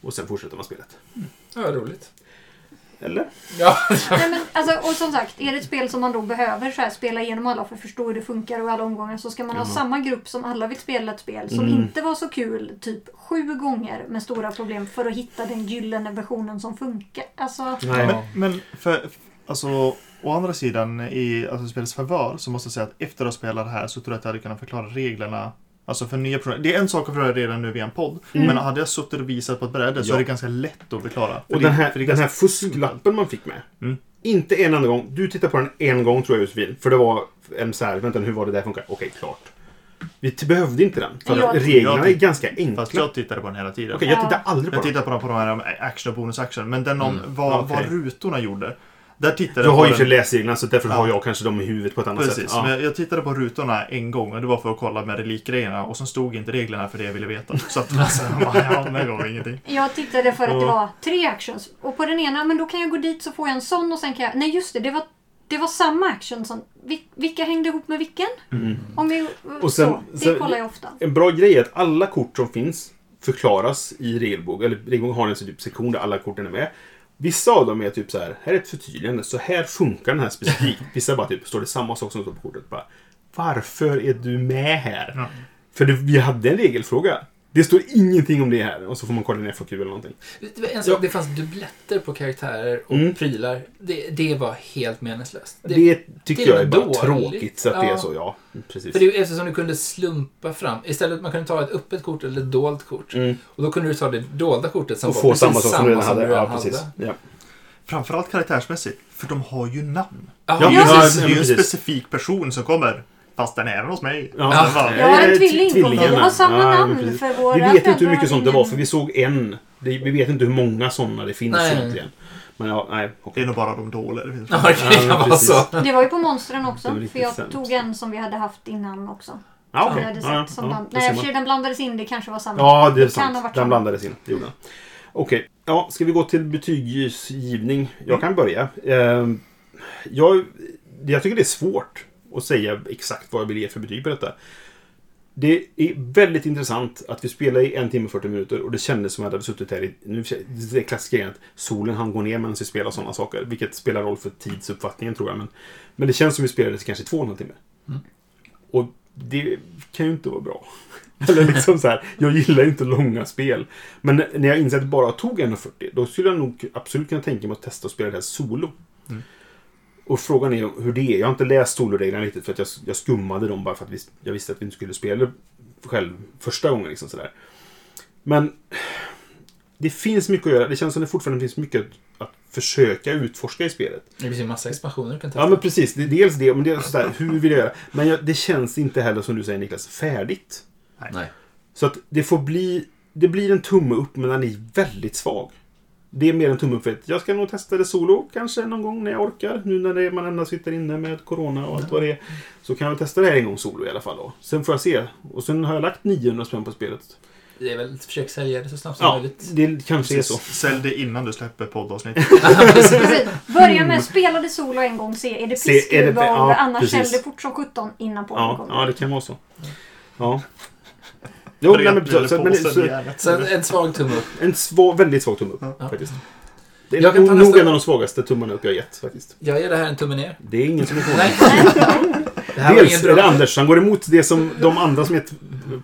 Och sen fortsätter man spelet. ja roligt. Eller? Ja, nej men, alltså, och som sagt, är det ett spel som man då behöver så här, spela igenom alla för att förstå hur det funkar och alla omgångar så ska man ha Ja. samma grupp som alla vill spela ett spel som Mm. inte var så kul typ sju gånger med stora problem för att hitta den gyllene versionen som funkar. Alltså, Nej. Men, men för, alltså, å andra sidan, i alltså, spelets favör, så måste jag säga att efter att ha spelat det här så tror jag att jag hade kunnat förklara reglerna Alltså för nya personer. Det är en sak att förklara redan nu via en podd. Mm. Men hade jag suttit och visat på ett bräde så Ja. är det ganska lätt att förklara. För Och det- den här, för det är den här fusklappen man fick med. Mm. Inte en enda gång. Du tittade på den en gång tror jag Josefin. För det var en så här, vänta hur var det där funkar? Okej, klart. Vi behövde inte den. För Ja. reglerna Ja. är ganska enkla. Fast jag tittade på den hela tiden. Okej, jag Ja. tittar aldrig på Jag den. tittar på de, på de här um, action och bonus action. Men den om Mm. vad, Okej. vad rutorna gjorde. Där tittade Du jag har ju för den- läst reglerna så därför Ja. har jag kanske dem i huvudet på ett annat Precis, sätt. Ja. men jag tittade på rutorna en gång och det var för att kolla med relikgrejerna och sen stod inte reglerna för det jag ville veta. Så att alltså, ja, det var ingenting. Jag tittade för att det var tre actions. Och på den ena, men då kan jag gå dit så får jag en sån och sen kan jag... Nej just det, det var, det var samma action som... vil- Vilka hängde ihop med vilken? Mm. Om vi, Och sen- så, det sen- kollar jag ofta. En bra grej är att alla kort som finns förklaras i regelbok. Eller regelboken har en typ sektion där alla korten är med. Vissa av dem är typ så här, här är ett förtydligande, så här funkar den här specifikt. Vissa bara typ, står det samma sak som står på kortet. Bara, Varför är du med här? Ja. För det, vi hade en regelfråga. Det står ingenting om det här. Och så får man kolla ner FAQ eller någonting. En sak, det fanns dubbletter på karaktärer och Mm. prylar. Det, det var helt meningslöst. Det, tycker det är jag är bara dåligt. tråkigt så att det är Ja. så, ja. Precis. För det är eftersom du kunde slumpa fram. Istället man kunde ta ett öppet kort eller ett dolt kort. Mm. Och då kunde du ta det dolda kortet som Och var få precis samma sak som du redan som hade. du redan Ja, precis. hade. Ja. Framförallt karaktärsmässigt, för de har ju namn. Ja, Ja, Det är ju ja, en specifik person som kommer. Fast den är hos mig. Ja. Sen bara, Jag har en Eh, tvilling. Vi har samma ja, namn för våra Vi vet inte hur mycket sånt det var, för vi såg en. Det, vi vet inte hur många sådana det finns Nej. egentligen. Men ja, nej. Det okej. är nog bara de dåliga. Det finns Ja, det kan Ja, vara precis. så. Det var ju på monstren Det också. För jag sämst. tog en som vi hade haft innan också. Ja, Som okej. vi hade sett Ja, ja, som ja, bland... det Nej, för den blandades in. Det kanske var samma. Ja, det är sant. Den samma. blandades in. Det gjorde den. Okej. Ja, ska vi gå till betygsgivning? Jag kan börja. Ehm, jag, jag tycker det är svårt att säga exakt vad jag vill ge för betyg på detta. Det är väldigt intressant att vi spelar i en timme och 40 minuter och det kändes som att jag hade suttit här i... Nu, det är klassiska grejen att solen hann gå ner medan vi spelar sådana saker. Vilket spelar roll för tidsuppfattningen tror jag. Men, men det känns som vi spelade kanske två och en halv timme. Mm. Och det kan ju inte vara bra. Eller liksom så här, jag gillar inte långa spel. Men när jag insåg att det bara tog 1.40, då skulle jag nog absolut kunna tänka mig att testa att spela det här solo. Mm. Och frågan är hur det är. Jag har inte läst soloreglerna riktigt för att jag, jag skummade dem bara för att vi, jag visste att vi inte skulle spela själv första gången. Liksom sådär. Men det finns mycket att göra. Det känns som det fortfarande finns mycket att försöka utforska i spelet. Det finns ju massa expansioner du kan testa. Ja, men precis. Det är dels det, men det är sådär, hur vill jag göra? Men jag, det känns inte heller, som du säger Niklas, färdigt. Nej. Så att det får bli... Det blir en tumme upp, men den är väldigt svag. Det är mer en tumme upp för att jag ska nog testa det solo kanske någon gång när jag orkar. Nu när det, man ändå sitter inne med Corona och allt vad det är. Så kan jag testa det här en gång solo i alla fall. Då. Sen får jag se. Och sen har jag lagt 900 spänn på spelet. Det är väl försök sälja det så snabbt som Ja, möjligt. det kanske är så. Sälj det innan du släpper poddavsnitt. Precis. Börja med spela det solo en gång, se är det är piskurval, ja, annars sälj det fort som 17 innan podden Ja, kommer. ja, det kan vara så. Ja. Jo, nej, men, så, så, men, så, Så en svag tumme upp. en svag, väldigt svag tumme upp, Ja. faktiskt. Det Jag är kan ta nog nästa- en av de svagaste tummarna upp jag gett, faktiskt. Jag ger det här en tumme ner. Det är ingen som är. Det var Dels är det. Anders, han går emot det som de andra som gett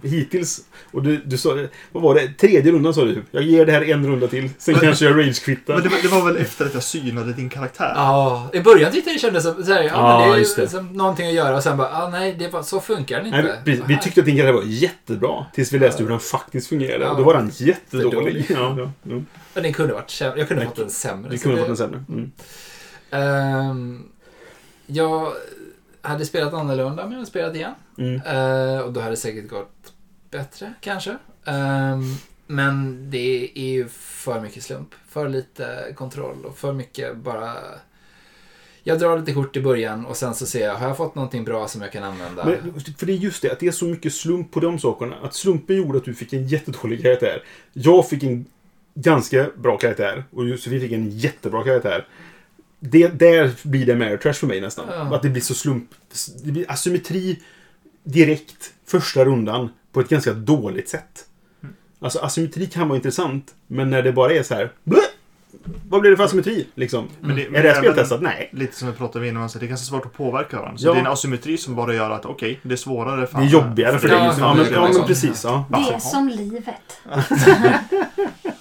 hittills. Och du, du sa, vad var det? Tredje rundan sa du. Jag ger det här en runda till. Sen kanske jag Men rage-kvittar. det, var- det var väl efter att jag synade din karaktär? Ja, i början tyckte jag det kändes som så här, ja, Ja, men det är just det. ju som någonting att göra och sen bara, ah, nej, det var, så funkar den inte. Nej, vi, vi tyckte att din karaktär var jättebra. Tills vi läste hur den faktiskt fungerade. Ja. Och då var den jättedålig. dålig. Ja, ja, ja. Men den kunde varit sämre. Jag kunde fått den sämre. Det kunde ha varit en sämre. Mm. Ehm, jag hade spelat annorlunda men jag hade spelat igen. Mm. Eh, och då hade det säkert gått bättre, kanske. Ehm, men det är ju för mycket slump. För lite kontroll och för mycket bara... Jag drar lite kort i början och sen så ser jag, har jag fått någonting bra som jag kan använda? Men, för det är just det, att det är så mycket slump på de sakerna. Att slumpen gjorde att du fick en jättedålig karaktär. Jag fick en ganska bra karaktär. Och Josefin fick en jättebra karaktär. Det, där blir det mer trash för mig nästan. Ja. Att det blir så slump... Det blir asymmetri direkt första rundan på ett ganska dåligt sätt. Alltså asymmetri kan vara intressant, men när det bara är så här... Blö! Vad blir det för asymmetri? Liksom? Men det, är det speltestat? Nej. Lite som vi pratade om innan, så det är ganska svårt att påverka varandra. Så Ja. det är en asymmetri som bara gör att okej, det är svårare för Det är jobbigare för Ja, dig. för Ja, men, ja, men precis. Ja. Det är som livet.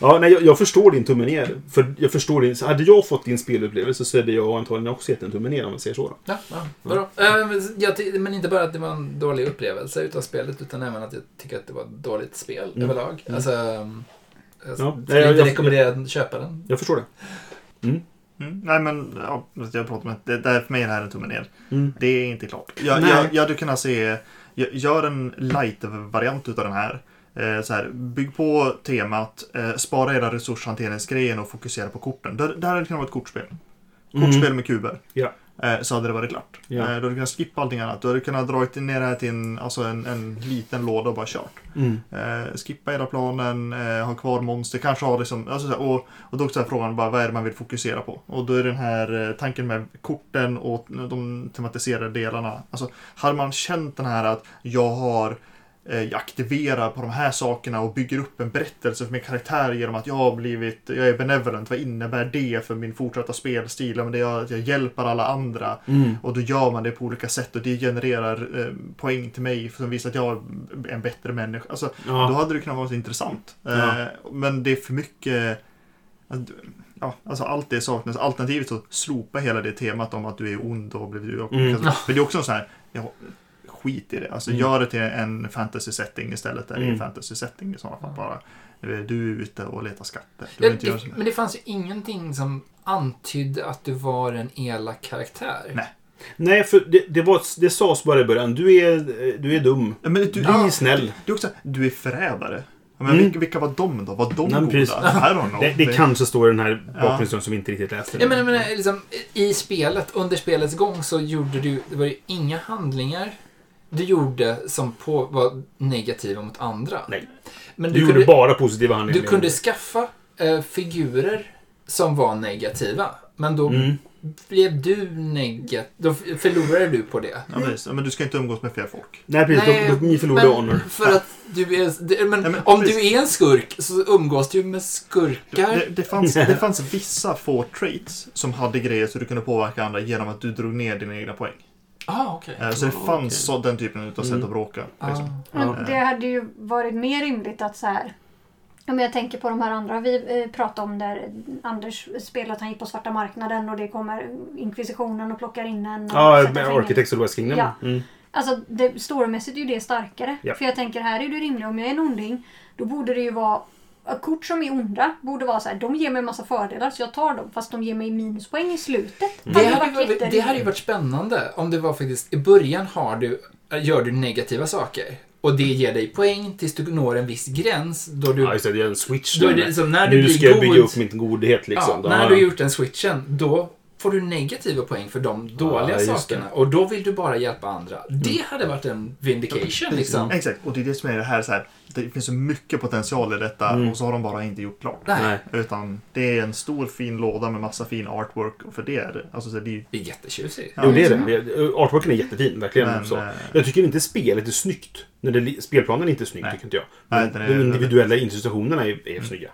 Ja, nej, jag, jag förstår din tumme ner. För jag förstår din, hade jag fått din spelupplevelse så hade jag antagligen också gett en tumme ner om man säger så. Då. Ja, ja bra. Eh, men jag men inte bara att det var en dålig upplevelse utav spelet, utan även att jag tycker att det var ett dåligt spel Mm. överlag. Mm. Alltså, jag Ja, skulle inte jag- rekommendera att köpa den. Jag förstår det. Mm. Nej men, ja, jag pratar med det, där för mig är det här en tumme ner. Mm. Det är inte klart. Jag, Nej. jag, jag hade kunnat se, gör en light-variant utav den här. Eh, så här, bygg på temat, eh, spara era resurshanteringsgrejen och fokusera på korten. Det, det här hade kunnat vara ett kortspel. Kortspel Mm. med kuber. Eh, så hade det varit klart. Eh, du hade kunnat skippa allting annat. Du hade kunnat dra ner det här till en, alltså en, en liten låda och bara kört. Mm. Eh, skippa hela planen, ha kvar monster, kanske ha liksom, alltså, så här, och, och då också är frågan bara vad är det man vill fokusera på? Och då är den här tanken med korten och de tematiserade delarna. Alltså, hade man känt den här att jag har jag aktiverar på de här sakerna och bygger upp en berättelse för min karaktär genom att jag har blivit, jag är benevolent. Vad innebär det för min fortsatta spelstil? Men det är att jag hjälper alla andra. Mm. Och då gör man det på olika sätt och det genererar eh, poäng till mig som visar att jag är en bättre människa. Alltså, Då Ja. hade det kunnat vara intressant. Ja. Eh, men det är för mycket... att- Ja, alltså allt det saknas. Alternativet så slopa hela det temat om att du är ond och blivit Mm. Men det är också så här, ja, skit i det. Alltså Mm. gör det till en fantasy setting istället. Där det är Mm. en fantasy setting i sådana fall bara. Du är ute och letar skatter. Du Ja, det, men det fanns ju ingenting som antydde att du var en elak karaktär. Nej. Nej, för det, det, var, det sades bara i början. Du är, du är dum. Ja, Men du, ja, snäll. det är också, du är förrädare. Ja, Men Mm. vilka, vilka var de då? Var de Nej, goda? precis. I don't know. Det, det kanske står i den här Ja. bakgrundshistorien som vi inte riktigt läste. Jag menar, jag menar liksom, i spelet, under spelets gång så gjorde du, det var ju inga handlingar du gjorde som på, var negativa mot andra. Nej. Men Du du, gjorde kunde, bara positiva handlingar. du kunde skaffa eh, figurer som var negativa. Men då Mm. blev du negativ. Då förlorade du på det. Ja. Ja, Men du ska inte umgås med fler folk. Nej, precis. Nej, då, då, ni förlorade men honor. För att du är... Det, men, Nej, men om precis. du är en skurk så umgås du med skurkar. Det, det, fanns, det fanns vissa få traits som hade grejer så du kunde påverka andra genom att du drog ner dina egna poäng. Ah, okej. Eh, Så det Ah, fanns så, den typen av sätt Mm. att bråka. Ah. Liksom. Men Ja. det hade ju varit mer rimligt att så här. Men jag tänker på de här andra vi eh, pratade om där Anders spelade att han gick på svarta marknaden och det kommer inkvisitionen och plockar in en. och Ja, med. Architects of the West Kingdom. Ja. Mm. Alltså det, storymässigt är ju det starkare. Ja. För jag tänker här är det rimligt om jag är en onding. Då borde det ju vara kort som är onda borde vara så här, de ger mig en massa fördelar så jag tar dem fast de ger mig minuspoäng i slutet. Det Hade varit varit, det hade ju varit spännande om det var faktiskt i början har du, gör du negativa saker och det ger dig poäng tills du når en viss gräns då du Ja, just det. Det är en switch. Då är det liksom när du nu blir ska jag bygga god- upp min godhet liksom. Ja, Då- när du har gjort den switchen, då får du negativa poäng för de dåliga Ja, sakerna. Och då vill du bara hjälpa andra. Det hade varit en vindication liksom. Exakt, och det är det som är det här, så här det finns så mycket potential i detta Mm. och så har de bara inte gjort klart. Nej, Nej. Utan det är en stor fin låda med massa fin artwork och för det är det. Alltså, så det är ju- det är jättetjusigt. Ja, Jo, det är det. Artworken är jättefin, verkligen. Men, så. eh, Jag tycker inte spelet är snyggt. När det, li- spelplanen är inte snygg, Nej. tycker inte jag. Nej, Men den är- de individuella institutionerna är, är snygga.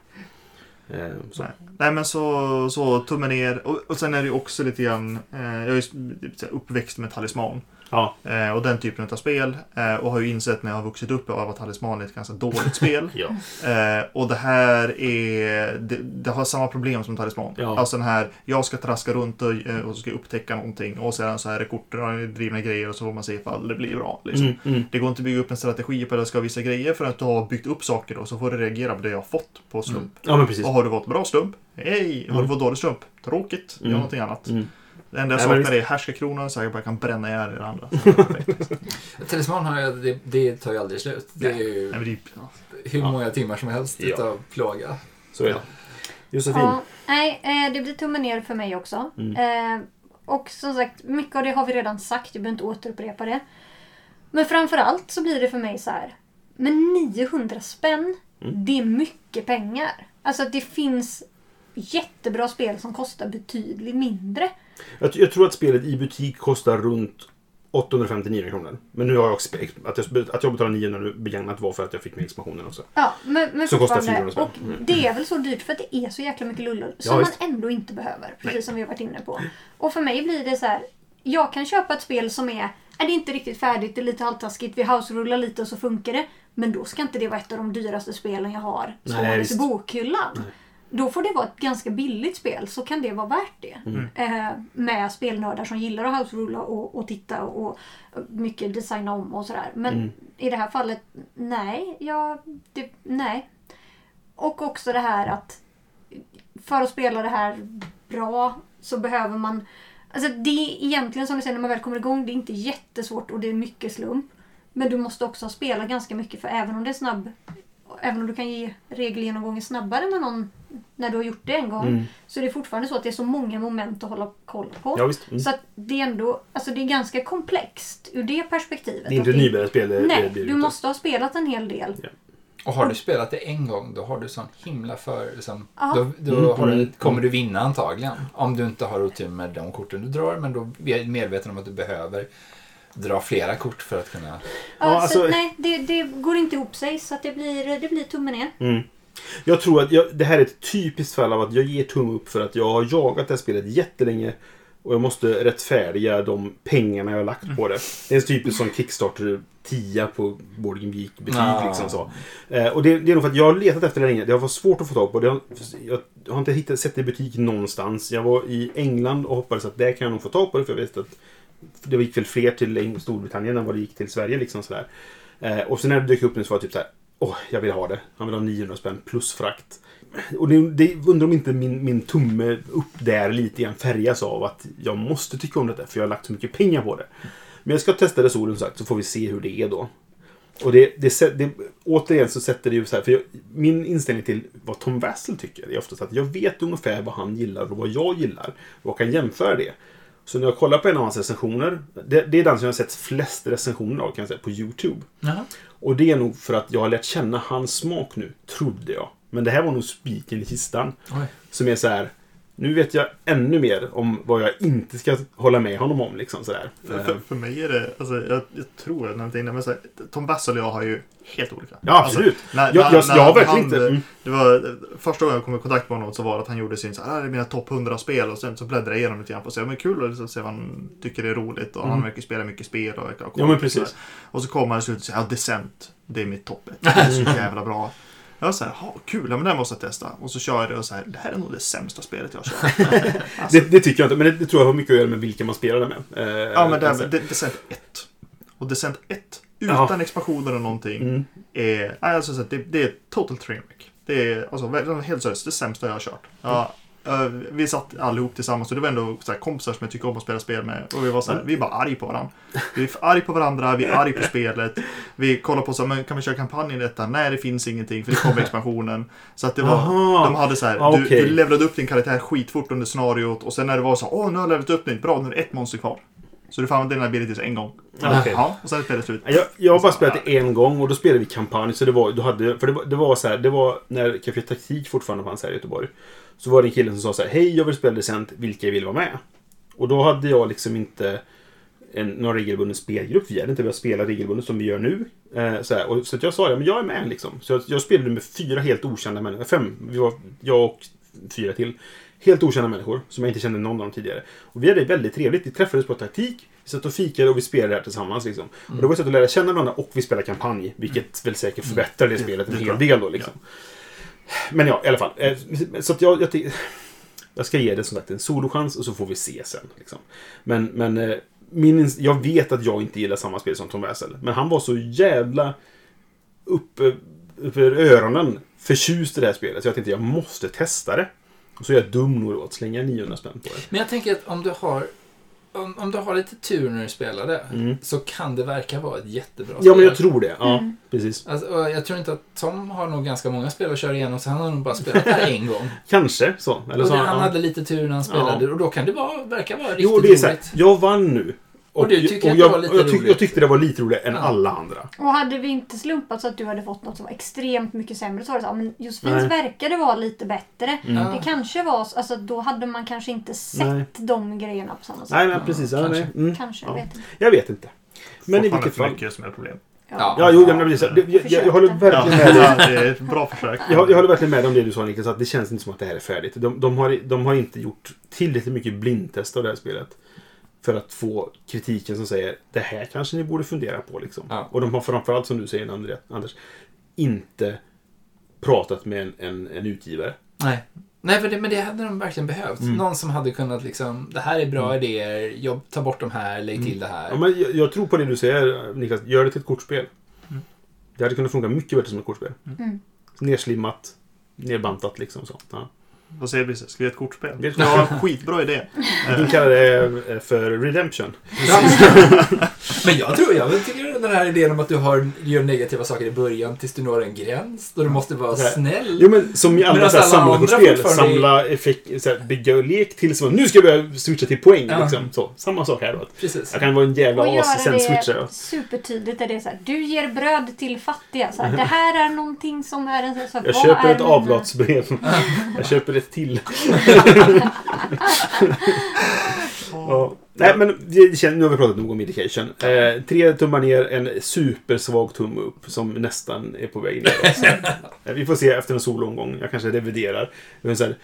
Eh, så. Nej. Nej men så, så tummen ner. Och, och sen är det ju också lite grann, eh, jag är ju uppväxt med talisman. Ja, Eh, och den typen av spel. Eh, och har ju insett när jag har vuxit upp av att talisman är ett ganska dåligt spel. ja. Eh, och det här är, det, det har samma problem som talisman. Ja. Alltså den här, jag ska traska runt och, eh, och ska jag upptäcka någonting. Och sedan så är det kort och drivna grejer och så får man se ifall det blir bra. Liksom. Mm, mm. Det går inte att bygga upp en strategi på att det ska ha vissa grejer för att du har byggt upp saker och så får du reagera på det jag har fått på slump. ja, men precis. Och har du fått bra slump? Hej! Har Mm. du fått dålig slump? Tråkigt. Gör Mm. någonting annat. Det enda jag Nej, men saknar är härskarkronan så jag bara kan bränna ihjäl er andra. Talisman har jag, det, det tar ju aldrig slut. Det är ju Nej, det är- hur Ja. många timmar som helst Ja. utav plåga. Så är det. Josefin. Ja, nej, eh, det blir tummen ner för mig också. Mm. Eh, och som sagt, mycket av det har vi redan sagt. Jag behöver inte återupprepa det. Men framförallt så blir det för mig så här. Men 900 spänn, Mm. det är mycket pengar. Alltså det finns jättebra spel som kostar betydligt mindre. Jag, jag tror att spelet i butik kostar runt 859 kronor. Men nu har jag att jag, att jag betalar 900 nu begagnat var för att jag fick med expansionen också. Ja, men, men Som kostar fortfarande. 400 spänn. Och Mm. det är väl så dyrt för att det är så jäkla mycket Ja, som man visst. ändå inte behöver. Precis som vi har varit inne på. Och för mig blir det så här. Jag kan köpa ett spel som är, är det inte riktigt färdigt, det är lite halvtaskigt, vi house-rullar lite och så funkar det. Men då ska inte det vara ett av de dyraste spelen jag har Nej, ståendes i bokhyllan. Då får det vara ett ganska billigt spel så kan det vara värt det. Mm. Eh, med spelnördar som gillar att house-rulla och, och titta och, och mycket designa om och sådär. Men Mm. i det här fallet, nej. Jag, det, nej. Och också det här att för att spela det här bra så behöver man... Alltså det är egentligen som du säger när man väl kommer igång, det är inte jättesvårt och det är mycket slump. Men du måste också ha spelat ganska mycket för även om det är snabb... Även om du kan ge regelgenomgången snabbare med någon när du har gjort det en gång. Mm. Så är det fortfarande så att det är så många moment att hålla koll på. Ja, visst. Mm. Så att det är ändå, alltså det är ganska komplext ur det perspektivet. Det är inte nybörjarspel. Nej, du måste ha spelat en hel del. Och har du spelat det en gång, då har du sån himla för... Liksom, Ja. då då Mm, har du, mm. kommer du vinna antagligen. Om du inte har otur med de korten du drar, men då är du medveten om att du behöver dra flera kort för att kunna... Ja, Ja, så alltså- nej, det, det går inte ihop sig så att det blir, det blir tummen ner. Jag tror att jag, det här är ett typiskt fall av att jag ger tumme upp för att jag har jagat det här spelet jättelänge och jag måste rättfärdiga de pengarna jag har lagt på det. Det är en typisk som Kickstarter 10 på Board Game Geek betyg Ah. liksom så. Eh, och det, det är nog för att jag har letat efter det länge. Det har varit svårt att få tag på. Det har, jag, har inte hittat, sett det i butik någonstans. Jag var i England och hoppades att där kan jag nog få tag på det för jag vet att det gick väl fler till Storbritannien än vad det gick till Sverige liksom sådär. Eh, och sen när det dök upp nu så var det typ såhär Åh, jag vill ha det. Han vill ha 900 spänn plus frakt. Och det, det undrar om inte min, min tumme upp där lite grann färgas av att jag måste tycka om detta för jag har lagt så mycket pengar på det. Men jag ska testa det solen sagt så får vi se hur det är då. Och det, det, det, återigen så sätter det ju så här, för jag, min inställning till vad Tom Vassel tycker är oftast att jag vet ungefär vad han gillar och vad jag gillar och kan jämföra det. Så när jag kollar på en av hans recensioner, det, det är den som jag har sett flest recensioner av kan jag säga, på YouTube. Jaha. Och det är nog för att jag har lärt känna hans smak nu, trodde jag. Men det här var nog spiken i kistan. Oj. Som är så här. Nu vet jag ännu mer om vad jag inte ska hålla med honom om. Liksom sådär. För, för, för mig är det, alltså, jag, jag tror att någonting, men så här, Tom Bass och jag har ju helt olika. Ja, absolut. Alltså, när, Jag- jag- när jag har verkligen han- inte- mm. Det var första gången jag kom i kontakt med honom så var det att han gjorde sin så här, "Ah, det är mina topp 100 spel och sen så bläddrade jag igenom lite grann på sig. Men kul att liksom se vad han tycker är roligt och han Mm. verkar spela mycket spel och verkar ha Ja, men precis. Och så kommer han i slutet och säger ja, Descent, det är mitt topp. Det är så jävla bra. Jag var så här, "Ha, kul, ja, men det här måste jag testa. Och så kör jag det och så här, det här är nog det sämsta spelet jag har kört. Alltså, Det, det tycker jag inte, men det, det tror jag har mycket att göra med vilka man spelar det med. Eh, ja, men det alltså. här, det, Descent 1. Och Descent 1, utan Ja. expansioner och någonting, Mm. är, alltså, det, det är total trainwreck. Det är alltså, helt seriöst det sämsta jag har kört. Ja, eh, vi satt allihop tillsammans och det var ändå så kompisar som jag tycker om att spela spel med. Och vi var så här, vi är bara arg på varandra. Vi är arg på varandra, vi är arg på spelet. Vi kollar på så här, men kan vi köra kampanj i detta? Nej, det finns ingenting för det kommer expansionen. Så att det var, Aha. de hade så här, Ah, du, okej. du levlade upp din karaktär skitfort under scenariot och sen när det var så här, åh nu har jag levlat upp den, bra nu är det ett monster kvar. Så du får använda dina abilities en gång. Okej. Ja, och sen är spelet slut. Jag, jag har bara spelat det en gång och då spelade vi kampanj. Så det var, du hade, för det var, det var så här, det var när Café Taktik fortfarande fanns här i Göteborg. Så var det en kille som sa så här, hej jag vill spela Descent, vilka vill vara med? Och då hade jag liksom inte en, någon regelbunden spelgrupp. Vi hade inte börjat spela regelbundet som vi gör nu. Eh, så och, så jag sa det, men jag är med liksom. Så jag, jag spelade med fyra helt okända människor. Fem, vi var jag och fyra till. Helt okända människor som jag inte kände någon av dem tidigare. Och vi hade det väldigt trevligt. Vi träffades på taktik, vi satt och fikade och vi spelade här tillsammans. Liksom. Och det var ett sätt att lära känna varandra och vi spelade kampanj. Vilket väl säkert förbättrar det spelet en hel del då. Liksom. Men ja, i alla fall. Eh, så att jag, jag, jag ska ge det som sagt en solochans och så får vi se sen. Liksom. Men, men eh, min, jag vet att jag inte gillar samma spel som Tom Wessel. Men han var så jävla uppe upp öronen förtjust i det här spelet. Så jag tänkte jag måste testa det. Och så är jag dum nog att slänga 900 spänn på det. Men jag tänker att om du har om, om du har lite tur när du spelar det Mm. så kan det verka vara ett jättebra Ja, men spel. jag tror det. Ja, Mm. precis. Alltså, jag tror inte att Tom har nog ganska många spel att köra igenom så han har nog bara spelat det här en gång. Kanske så. Eller så det, han ja. hade lite tur när han spelade och då kan det vara, verka vara riktigt Jo, det är så här, roligt. Jag vann nu. Och du tycker och att det jag, var lite och jag, tyck, roligt. jag tyckte det var lite roligare än Ja. alla andra. Och hade vi inte slumpat så att du hade fått något som var extremt mycket sämre så var det så här, men Josefins Nej. verkade vara lite bättre. Ja. Det kanske var så, alltså då hade man kanske inte sett Nej. de grejerna på samma sätt. Nej, men precis. Ja, kanske. nej. Mm. Kanske, Ja. jag vet inte. Jag vet inte. Men i vilket fall. mycket som är problem. Ja. Ja, jo, ja, men precis. Jag, jag, jag, jag håller Ja, verkligen med dig. det är ett bra försök. Jag, jag håller verkligen med om det du sa Niklas, att det känns inte som att det här är färdigt. De, de, har, de har inte gjort tillräckligt mycket blindtest av det här spelet. För att få kritiken som säger det här kanske ni borde fundera på. Liksom. Ja. Och de har framförallt, som du säger Anders, inte pratat med en, en, en utgivare. Nej. Nej, för det, men det hade de verkligen behövt. Mm. Någon som hade kunnat liksom, det här är bra idéer, jag tar bort de här, lägg till det här. Mm. Ja, men jag, jag tror på det du säger Niklas, gör det till ett kortspel. Mm. Det hade kunnat funka mycket bättre som ett kortspel. Mm. Nerslimmat, nerbantat liksom. Så. Ja. Vad säger vi? Ska vi göra ett kortspel? Det- Ja, skitbra idé. Vi kallar det eh, för Redemption. Men jag tror, jag tycker den här idén om att du har, gör negativa saker i början tills du når en gräns då du måste vara snäll. Jo men som i andra samlarkortspel. Samla effekt, så här, bygga och lek till så nu ska jag börja switcha till poäng. Ja. Liksom. Så, samma sak här då. Precis. Jag kan vara en jävla Och as, sen jag. det supertydligt. Är det så här, du ger bröd till fattiga. Så här, det här är någonting som är en... Så här, Jag köper är ett avlatsbrev. jag köper ett till. ja. Nej men nu har vi pratat nog om Indication. Eh, tre tummar ner, en supersvag tumme upp som nästan är på väg ner. Eh, vi får se efter en solomgång. Jag kanske reviderar. Men så här,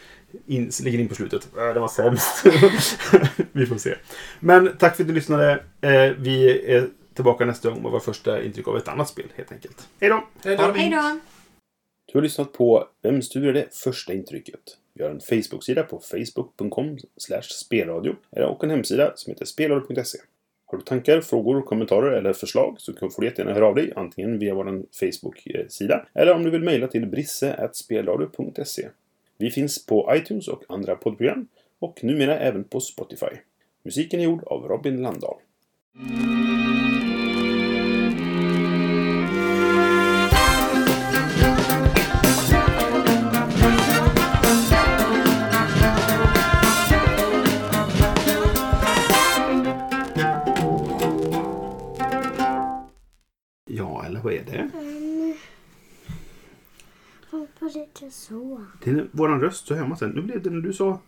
in, lägger in på slutet. Äh, det var sämst. vi får se. Men tack för att du lyssnade. Eh, vi är tillbaka nästa gång med vår första intryck av ett annat spel helt enkelt. Hej då! Hej då. Hej då! Du har lyssnat på Vem studerar det första intrycket? Vi har en Facebook-sida på facebook.com spelradio och en hemsida som heter spelradio.se. Har du tankar, frågor, kommentarer eller förslag så får du jättegärna höra av dig antingen via vår Facebook-sida eller om du vill mejla till brisse.spelradio.se. Vi finns på iTunes och andra poddprogram och numera även på Spotify. Musiken är gjord av Robin Landahl. Är det? Hoppas lite så. Det är våran röst så hemma sen. Nu blev det när du sa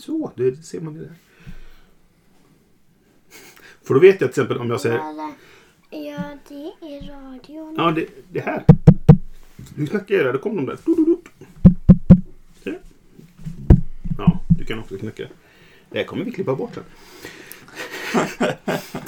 så. Det ser man det där. För då vet jag till exempel om jag säger ja, det är radion. ja det, det här. Nu knackar jag där, då kom de där. Ja, du kan också knacka. Det här kommer vi klippa bort sen.